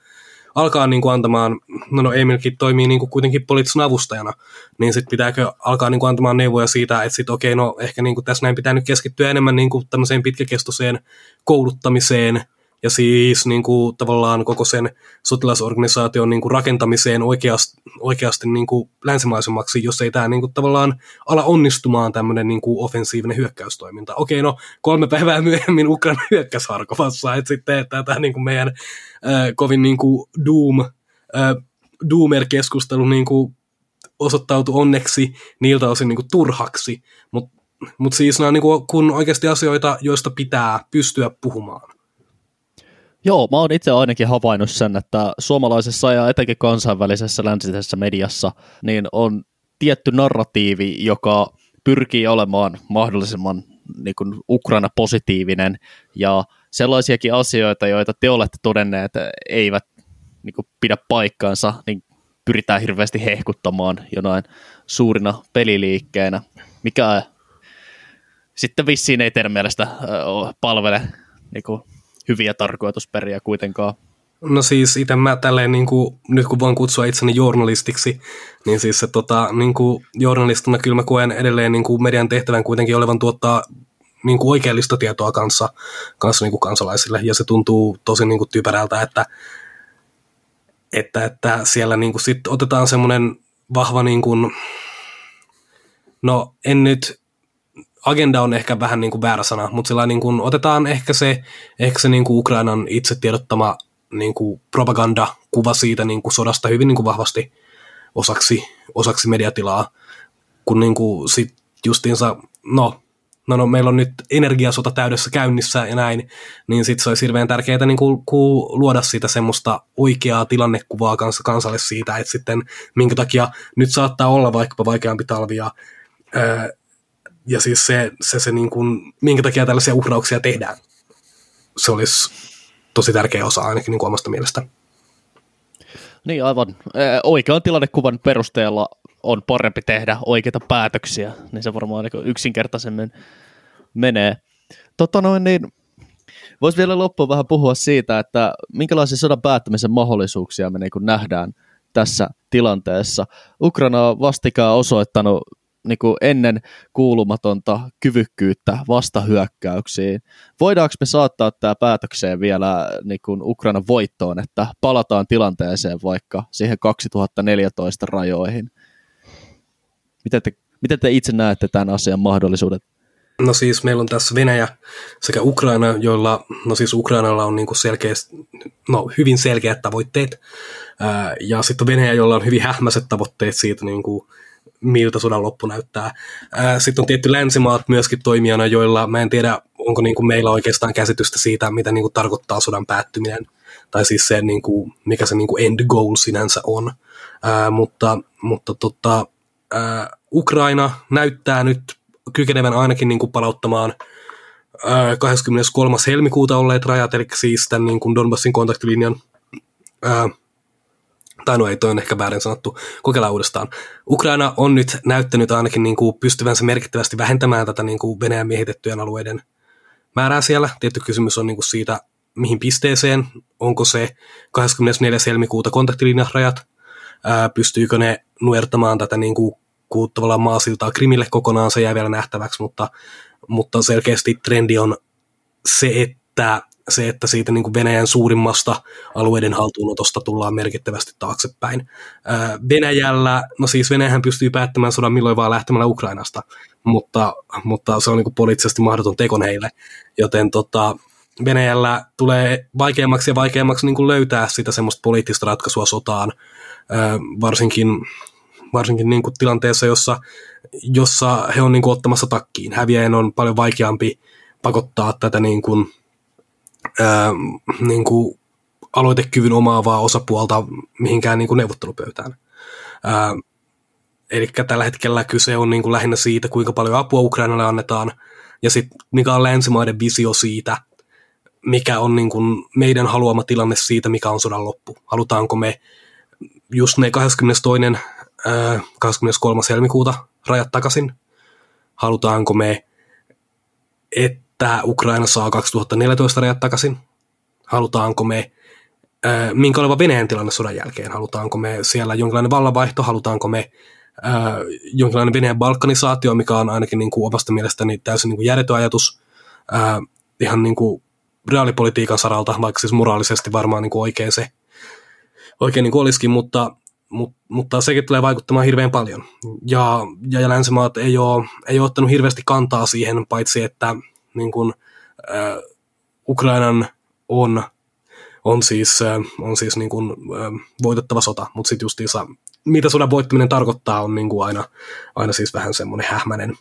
alkaa niin kuin antamaan, no, no Emilkin toimii niin kuin kuitenkin poliittisena avustajana, niin sitten pitääkö alkaa niin kuin antamaan neuvoja siitä, että sitten okei, okay, no ehkä niin kuin tässä näin pitää nyt keskittyä enemmän niin kuin tämmöiseen pitkäkestoiseen kouluttamiseen, ja siis niin kuin, tavallaan koko sen sotilasorganisaation niin kuin, rakentamiseen oikeasti, oikeasti niin kuin, länsimaisemmaksi, jos ei tämä niin kuin, tavallaan ala onnistumaan tämmöinen niin kuin, offensiivinen hyökkäystoiminta. Okei, no kolme päivää myöhemmin Ukraina hyökkäsi Harkovassa, että sitten tämä niin kuin, meidän äh, kovin niin kuin, Doom, äh, Doomer-keskustelu niin kuin, osoittautui onneksi niiltä osin niin kuin, turhaksi, mutta mut siis nämä on niin kuin, kun oikeasti asioita, joista pitää pystyä puhumaan. Joo, mä oon itse ainakin havainnut sen, että suomalaisessa ja etenkin kansainvälisessä länsisessä mediassa niin on tietty narratiivi, joka pyrkii olemaan mahdollisimman niin kuin Ukraina-positiivinen ja sellaisiakin asioita, joita te olette todenneet eivät niin kuin pidä paikkaansa, niin pyritään hirveästi hehkuttamaan jonain suurina peliliikkeinä, mikä sitten vissiin ei teidän mielestä palvele niin kuin hyviä tarkoitusperiä kuitenkaan. No siis itse mä tälleen, niin kuin, nyt kun voin kutsua itseni journalistiksi, niin siis se tota, niin kuin, journalistina kyllä mä koen edelleen niin kuin median tehtävän kuitenkin olevan tuottaa niin kuin oikeellista tietoa kanssa, kanssa niin kuin kansalaisille, ja se tuntuu tosi niin kuin typerältä, että, että, että siellä niin kuin sit otetaan semmoinen vahva, niin kuin, no en nyt agenda on ehkä vähän niin kuin väärä sana, mutta sillä niin kuin otetaan ehkä se, ehkä se niin kuin Ukrainan itse tiedottama niin kuin propagandakuva siitä niin kuin sodasta hyvin niin kuin vahvasti osaksi, osaksi mediatilaa, kun niin kuin sit justiinsa, no, no, no, meillä on nyt energiasota täydessä käynnissä ja näin, niin sitten se olisi hirveän tärkeää niin kuin, kuin luoda siitä semmoista oikeaa tilannekuvaa kans, kansalle siitä, että sitten minkä takia nyt saattaa olla vaikkapa vaikeampi talvi ja ja siis se, se, se niin kuin, minkä takia tällaisia uhrauksia tehdään, se olisi tosi tärkeä osa ainakin niin kuin omasta mielestä. Niin aivan. Oikean tilannekuvan perusteella on parempi tehdä oikeita päätöksiä, niin se varmaan niin yksinkertaisemmin menee. Tota noin, niin Voisi vielä loppuun vähän puhua siitä, että minkälaisia sodan päättämisen mahdollisuuksia me niin nähdään tässä tilanteessa. Ukraina on vastikään osoittanut niin kuin ennen kuulumatonta kyvykkyyttä vastahyökkäyksiin. Voidaanko me saattaa tämä päätökseen vielä niin kuin Ukrainan voittoon, että palataan tilanteeseen vaikka siihen 2014 rajoihin? Miten te, miten te itse näette tämän asian mahdollisuudet? No siis meillä on tässä Venäjä sekä Ukraina, joilla, no siis Ukrainalla on niinku selkeä, no hyvin selkeät tavoitteet, ja sitten Venäjä, jolla on hyvin hähmäiset tavoitteet siitä niinku, miltä sodan loppu näyttää. Sitten on tietty länsimaat myöskin toimijana, joilla mä en tiedä, onko niin kuin meillä oikeastaan käsitystä siitä, mitä niin kuin tarkoittaa sodan päättyminen, tai siis se, niin kuin, mikä se niin kuin end goal sinänsä on. Ää, mutta mutta tota, ää, Ukraina näyttää nyt kykenevän ainakin niin kuin palauttamaan ää, 23. helmikuuta olleet rajat, eli siis tämän niin kuin Donbassin kontaktilinjan ää, tai no ei, toi on ehkä väärin sanottu, kokeillaan uudestaan. Ukraina on nyt näyttänyt ainakin niin kuin pystyvänsä merkittävästi vähentämään tätä niin kuin Venäjän miehitettyjen alueiden määrää siellä. Tietty kysymys on niin kuin siitä, mihin pisteeseen, onko se 24. helmikuuta kontaktilinjarajat, ää, pystyykö ne nuertamaan tätä niin kuin, kuin tavallaan maasiltaa Krimille kokonaan, se jää vielä nähtäväksi, mutta, mutta selkeästi trendi on se, että se, että siitä niin kuin Venäjän suurimmasta alueiden haltuunotosta tullaan merkittävästi taaksepäin. Venäjällä, no siis Venäjähän pystyy päättämään sodan milloin vaan lähtemällä Ukrainasta, mutta, mutta se on niin kuin poliittisesti mahdoton teko heille, joten tota, Venäjällä tulee vaikeammaksi ja vaikeammaksi niin kuin löytää sitä semmoista poliittista ratkaisua sotaan, varsinkin, varsinkin niin kuin tilanteessa, jossa, jossa he on niin kuin ottamassa takkiin. Häviäjän on paljon vaikeampi pakottaa tätä niin kuin, ää, niin kuin aloitekyvyn omaavaa osapuolta mihinkään niin kuin neuvottelupöytään. Ää, eli tällä hetkellä kyse on niin kuin lähinnä siitä, kuinka paljon apua Ukrainalle annetaan, ja sitten mikä on länsimaiden visio siitä, mikä on niin kuin meidän haluama tilanne siitä, mikä on sodan loppu. Halutaanko me just ne 22. Ää, 23. helmikuuta rajat takaisin? Halutaanko me, että Ukraina saa 2014 rajat takaisin? Halutaanko me, ää, minkä oleva Venäjän tilanne sodan jälkeen? Halutaanko me siellä jonkinlainen vallanvaihto? Halutaanko me ää, jonkinlainen Venäjän balkanisaatio, mikä on ainakin niin kuin omasta mielestäni täysin niin kuin järjetön ajatus. Ää, ihan niin kuin reaalipolitiikan saralta, vaikka siis moraalisesti varmaan niin kuin oikein se oikein niin kuin olisikin, mutta, mutta, mutta sekin tulee vaikuttamaan hirveän paljon. Ja, ja, ja länsimaat ei ole, ei ole ottanut hirveästi kantaa siihen, paitsi että niin kuin, äh, Ukrainan on, on siis, äh, on siis niin kuin, äh, voitettava sota, mutta sitten justiinsa mitä sodan voittaminen tarkoittaa on niin kuin aina, aina siis vähän semmoinen hähmäinen,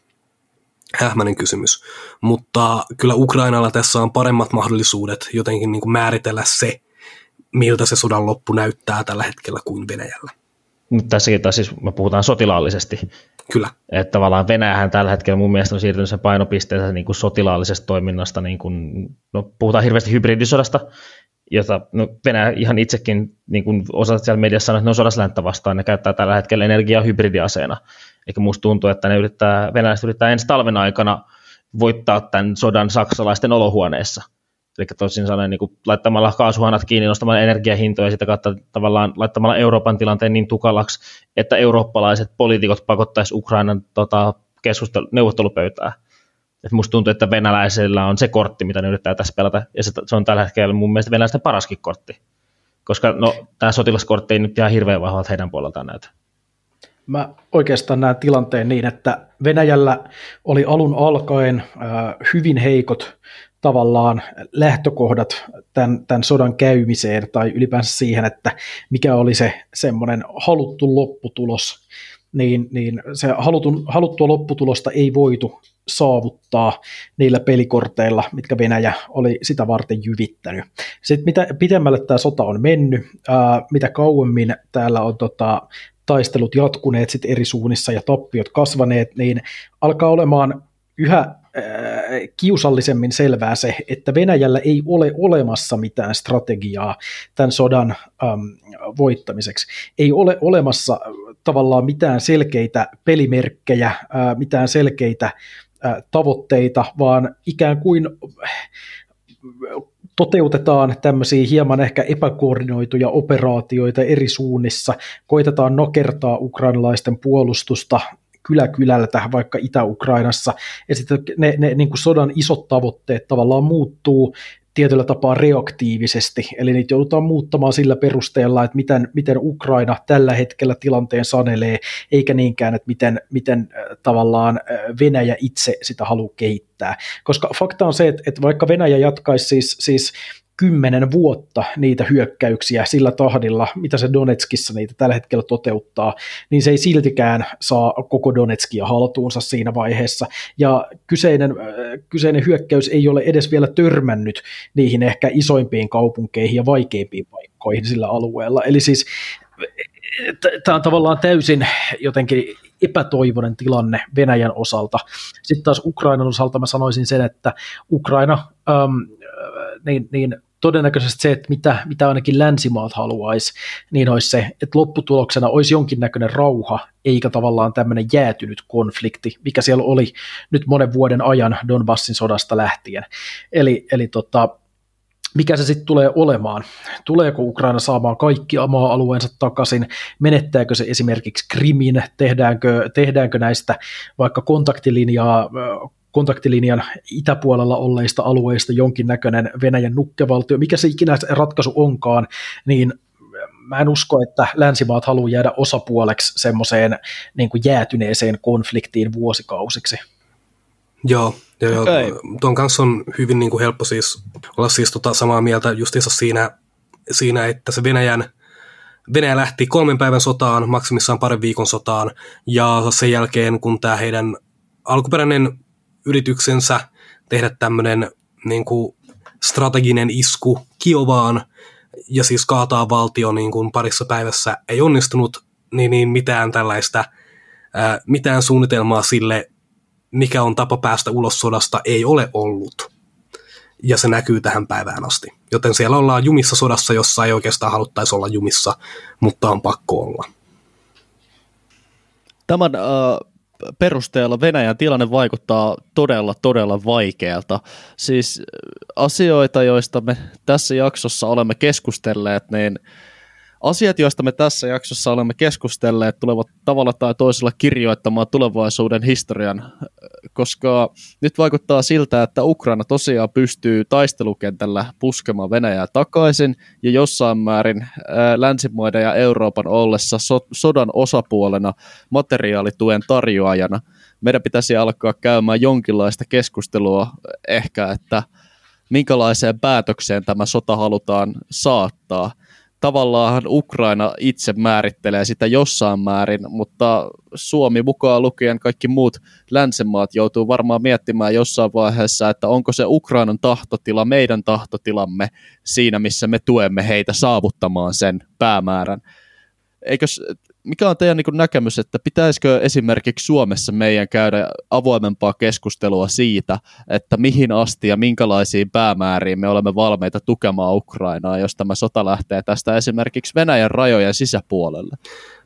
hähmäinen kysymys. Mutta kyllä Ukrainalla tässä on paremmat mahdollisuudet jotenkin niin kuin määritellä se, miltä se sodan loppu näyttää tällä hetkellä kuin Venäjällä. Mutta tässäkin taas siis me puhutaan sotilaallisesti. Kyllä. Että tavallaan Venäjähän tällä hetkellä mun mielestä on siirtynyt sen painopisteensä niin kuin sotilaallisesta toiminnasta, niin kuin, no puhutaan hirveästi hybridisodasta, jota no Venäjä ihan itsekin niin kuin osat siellä mediassa sanoo, että ne on sodassa länttä vastaan, ne käyttää tällä hetkellä energiaa hybridiaseena. Eikä musta tuntuu, että ne yrittää, venäläiset yrittää ensi talven aikana voittaa tämän sodan saksalaisten olohuoneessa. Eli toisin sanoen niin laittamalla kaasuhanat kiinni, nostamalla energiahintoja ja sitä kautta tavallaan laittamalla Euroopan tilanteen niin tukalaksi, että eurooppalaiset poliitikot pakottaisi Ukrainan tota, keskustelu, neuvottelupöytää. Et musta tuntuu, että venäläisillä on se kortti, mitä ne yrittää tässä pelata, ja se, se on tällä hetkellä mun mielestä venäläisten paraskin kortti. Koska no, tämä sotilaskortti ei nyt ihan hirveän vahvalta heidän puoleltaan näytä. Mä oikeastaan näen tilanteen niin, että Venäjällä oli alun alkaen äh, hyvin heikot tavallaan lähtökohdat tämän, tämän sodan käymiseen tai ylipäänsä siihen, että mikä oli se semmoinen haluttu lopputulos, niin, niin se halutun, haluttua lopputulosta ei voitu saavuttaa niillä pelikorteilla, mitkä Venäjä oli sitä varten jyvittänyt. Sitten mitä pitemmälle tämä sota on mennyt, ää, mitä kauemmin täällä on tota, taistelut jatkuneet sit eri suunnissa ja tappiot kasvaneet, niin alkaa olemaan yhä kiusallisemmin selvää se, että Venäjällä ei ole olemassa mitään strategiaa tämän sodan äm, voittamiseksi. Ei ole olemassa tavallaan mitään selkeitä pelimerkkejä, ää, mitään selkeitä ää, tavoitteita, vaan ikään kuin toteutetaan tämmöisiä hieman ehkä epäkoordinoituja operaatioita eri suunnissa, koitetaan nokertaa ukrainalaisten puolustusta kylä kylältä, vaikka Itä-Ukrainassa, ja sitten ne, ne niin kuin sodan isot tavoitteet tavallaan muuttuu tietyllä tapaa reaktiivisesti, eli niitä joudutaan muuttamaan sillä perusteella, että miten, miten Ukraina tällä hetkellä tilanteen sanelee, eikä niinkään, että miten, miten äh, tavallaan äh, Venäjä itse sitä haluaa kehittää. Koska fakta on se, että, että vaikka Venäjä jatkaisi siis, siis kymmenen vuotta niitä hyökkäyksiä sillä tahdilla, mitä se Donetskissa niitä tällä hetkellä toteuttaa, niin se ei siltikään saa koko Donetskia haltuunsa siinä vaiheessa. Ja kyseinen, äh, kyseinen hyökkäys ei ole edes vielä törmännyt niihin ehkä isoimpiin kaupunkeihin ja vaikeimpiin paikkoihin sillä alueella. Eli siis tämä on tavallaan täysin jotenkin epätoivoinen tilanne Venäjän osalta. Sitten taas Ukrainan osalta mä sanoisin sen, että Ukraina, ähm, niin, niin todennäköisesti se, että mitä, mitä ainakin länsimaat haluaisi, niin olisi se, että lopputuloksena olisi jonkinnäköinen rauha, eikä tavallaan tämmöinen jäätynyt konflikti, mikä siellä oli nyt monen vuoden ajan Donbassin sodasta lähtien. Eli, eli tota, mikä se sitten tulee olemaan. Tuleeko Ukraina saamaan kaikki maa-alueensa takaisin, menettääkö se esimerkiksi Krimin, tehdäänkö, tehdäänkö näistä vaikka kontaktilinjaa kontaktilinjan itäpuolella olleista alueista jonkinnäköinen Venäjän nukkevaltio, mikä se ikinä ratkaisu onkaan, niin mä en usko, että länsimaat haluaa jäädä osapuoleksi semmoiseen niin kuin jäätyneeseen konfliktiin vuosikausiksi. Joo, joo, okay. joo. tuon kanssa on hyvin niin kuin helppo siis olla siis tota samaa mieltä justiinsa siinä, siinä, että se Venäjän, Venäjä lähti kolmen päivän sotaan, maksimissaan parin viikon sotaan, ja sen jälkeen, kun tämä heidän alkuperäinen yrityksensä tehdä tämmöinen niin kuin strateginen isku Kiovaan ja siis kaataa valtio niin kuin parissa päivässä ei onnistunut, niin, niin mitään tällaista, ää, mitään suunnitelmaa sille, mikä on tapa päästä ulos sodasta, ei ole ollut. Ja se näkyy tähän päivään asti. Joten siellä ollaan jumissa sodassa, jossa ei oikeastaan haluttaisi olla jumissa, mutta on pakko olla. Tämän äh, perusteella Venäjän tilanne vaikuttaa todella, todella vaikealta. Siis asioita, joista me tässä jaksossa olemme keskustelleet, niin Asiat, joista me tässä jaksossa olemme keskustelleet, tulevat tavalla tai toisella kirjoittamaan tulevaisuuden historian, koska nyt vaikuttaa siltä, että Ukraina tosiaan pystyy taistelukentällä puskemaan Venäjää takaisin, ja jossain määrin länsimaiden ja Euroopan ollessa so- sodan osapuolena materiaalituen tarjoajana. Meidän pitäisi alkaa käymään jonkinlaista keskustelua ehkä, että minkälaiseen päätökseen tämä sota halutaan saattaa – tavallaan Ukraina itse määrittelee sitä jossain määrin, mutta Suomi mukaan lukien kaikki muut länsimaat joutuu varmaan miettimään jossain vaiheessa, että onko se Ukrainan tahtotila meidän tahtotilamme siinä, missä me tuemme heitä saavuttamaan sen päämäärän. Eikös mikä on teidän niin näkemys, että pitäisikö esimerkiksi Suomessa meidän käydä avoimempaa keskustelua siitä, että mihin asti ja minkälaisiin päämääriin me olemme valmiita tukemaan Ukrainaa, jos tämä sota lähtee tästä esimerkiksi Venäjän rajojen sisäpuolelle?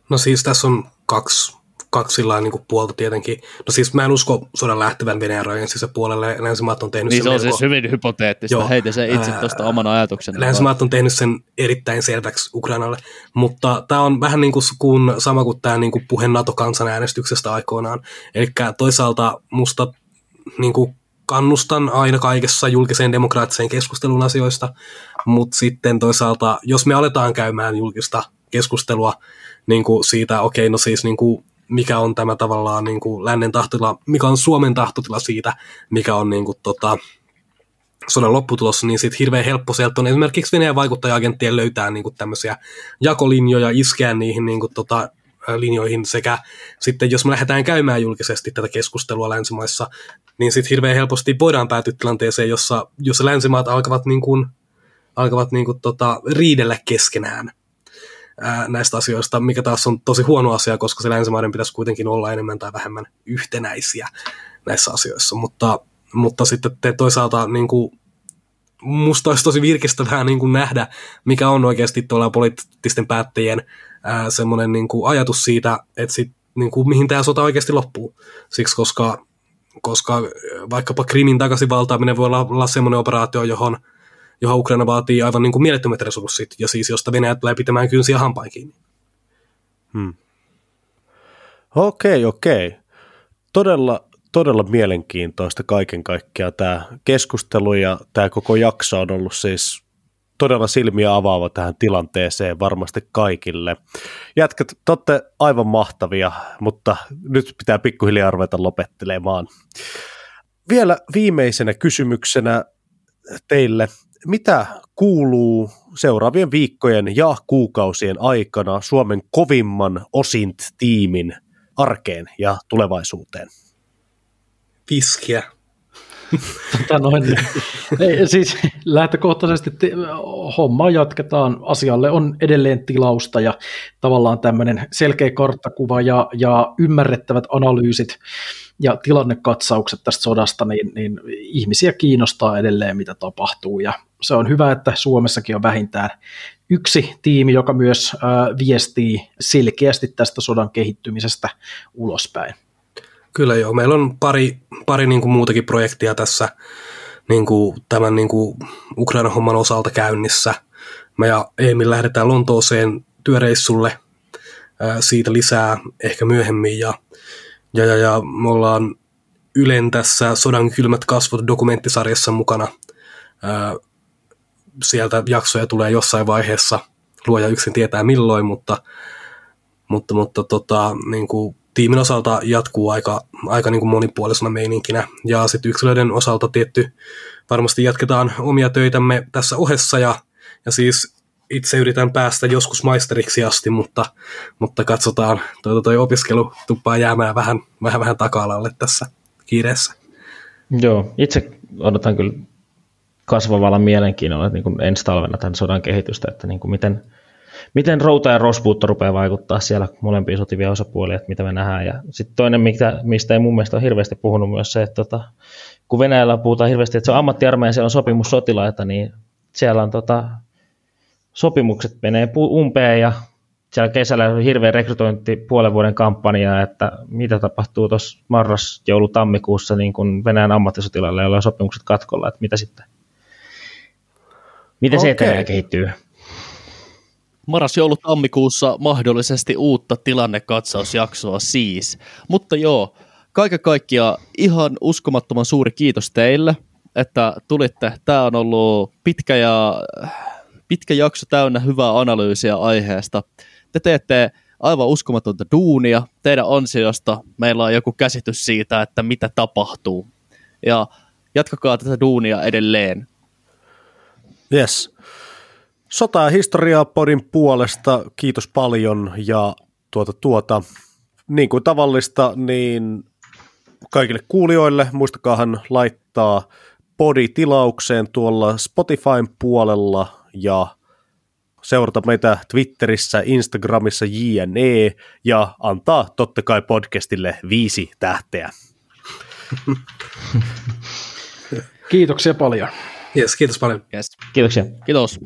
No siis tässä on kaksi kaksi sillä niin kuin puolta tietenkin. No siis mä en usko sodan lähtevän Venäjän rajojen sisäpuolelle. Länsimaat on tehnyt niin sen se on melko... siis hyvin hypoteettista. Joo, Heitä se itse tuosta oman ajatuksen. Länsimaat on tehnyt sen erittäin selväksi Ukrainalle. Mutta tämä on vähän niin kuin, kun, sama kuin tämä niin kuin puhe NATO-kansanäänestyksestä aikoinaan. Eli toisaalta musta niin kuin kannustan aina kaikessa julkiseen demokraattiseen keskustelun asioista, mutta sitten toisaalta, jos me aletaan käymään julkista keskustelua niin kuin siitä, okei, okay, no siis niin kuin mikä on tämä tavallaan niin kuin lännen tahtotila, mikä on Suomen tahtotila siitä, mikä on niin kuin, tota, sodan lopputulossa, niin sitten hirveän helppo sieltä on esimerkiksi Venäjän vaikuttaja-agenttien löytää niin kuin tämmöisiä jakolinjoja, iskeä niihin niin kuin, tota, linjoihin sekä sitten jos me lähdetään käymään julkisesti tätä keskustelua länsimaissa, niin sitten hirveän helposti voidaan päätyä tilanteeseen, jossa, jossa länsimaat alkavat, niin kuin, alkavat niin kuin, tota, riidellä keskenään näistä asioista, mikä taas on tosi huono asia, koska se länsimaiden pitäisi kuitenkin olla enemmän tai vähemmän yhtenäisiä näissä asioissa, mutta, mutta sitten te toisaalta niin kuin, musta olisi tosi virkistävää niin kuin nähdä, mikä on oikeasti tuolla poliittisten päättäjien ää, semmoinen niin kuin ajatus siitä, että sit, niin kuin, mihin tämä sota oikeasti loppuu. Siksi, koska, koska vaikkapa Krimin takaisin valtaaminen voi olla, olla semmoinen operaatio, johon johon Ukraina vaatii aivan niin kuin mielettömät resurssit, ja siis josta Venäjä tulee pitämään kynsiä hampain kiinni. Hmm. Okei, okei. Todella, todella mielenkiintoista kaiken kaikkiaan tämä keskustelu ja tämä koko jakso on ollut siis todella silmiä avaava tähän tilanteeseen varmasti kaikille. Jätkät, te olette aivan mahtavia, mutta nyt pitää pikkuhiljaa ruveta lopettelemaan. Vielä viimeisenä kysymyksenä teille mitä kuuluu seuraavien viikkojen ja kuukausien aikana Suomen kovimman osint-tiimin arkeen ja tulevaisuuteen? Viskiä. Tota noin, ei, siis lähtökohtaisesti te, hommaa jatketaan, asialle on edelleen tilausta ja tavallaan tämmöinen selkeä karttakuva ja, ja ymmärrettävät analyysit ja tilannekatsaukset tästä sodasta, niin, niin ihmisiä kiinnostaa edelleen, mitä tapahtuu ja se on hyvä, että Suomessakin on vähintään yksi tiimi, joka myös viestii selkeästi tästä sodan kehittymisestä ulospäin. Kyllä joo, meillä on pari, pari niin kuin muutakin projektia tässä niin kuin tämän niin kuin Ukrainan homman osalta käynnissä. Me ja Emil lähdetään Lontooseen työreissulle siitä lisää ehkä myöhemmin ja, ja, ja, ja me ollaan Ylen tässä Sodan kylmät kasvot dokumenttisarjassa mukana. Sieltä jaksoja tulee jossain vaiheessa, luoja yksin tietää milloin, mutta, mutta, mutta tota, niin kuin tiimin osalta jatkuu aika, aika niin kuin monipuolisena meininkinä. Ja sitten yksilöiden osalta tietty varmasti jatketaan omia töitämme tässä ohessa ja, ja siis itse yritän päästä joskus maisteriksi asti, mutta, mutta katsotaan, toi, toi opiskelu tuppaa jäämään vähän, vähän, vähän taka-alalle tässä kiireessä. Joo, itse odotan kyllä kasvavalla mielenkiinnolla niin kuin ensi talvena tämän sodan kehitystä, että niin kuin miten, miten routa ja rospuutta rupeaa vaikuttaa siellä molempiin sotivia osapuolia, että mitä me nähdään. Ja sitten toinen, mistä, mistä ei mun mielestä ole hirveästi puhunut myös se, että tota, kun Venäjällä puhutaan hirveästi, että se on ammattiarmeija, siellä on sopimussotilaita, niin siellä on tota, sopimukset menee umpeen ja siellä kesällä on hirveä rekrytointi puolen vuoden kampanja, että mitä tapahtuu tuossa marras, joulu, tammikuussa niin kuin Venäjän ammattisotilaille, joilla on sopimukset katkolla, että mitä sitten, miten se okay. etenee kehittyy. Marras joulu tammikuussa mahdollisesti uutta tilannekatsausjaksoa siis. Mutta joo, kaiken kaikkiaan ihan uskomattoman suuri kiitos teille, että tulitte. Tämä on ollut pitkä ja pitkä jakso täynnä hyvää analyysiä aiheesta. Te teette aivan uskomatonta duunia. Teidän ansiosta meillä on joku käsitys siitä, että mitä tapahtuu. Ja jatkakaa tätä duunia edelleen. Yes. Sota- ja historiaa podin puolesta kiitos paljon ja tuota, tuota, niin kuin tavallista, niin kaikille kuulijoille muistakaahan laittaa podi tilaukseen tuolla Spotifyn puolella ja seurata meitä Twitterissä, Instagramissa, JNE ja antaa totta kai podcastille viisi tähteä. Kiitoksia paljon. Yes, kiitos paljon. Yes. Kiitoksia. Kiitos.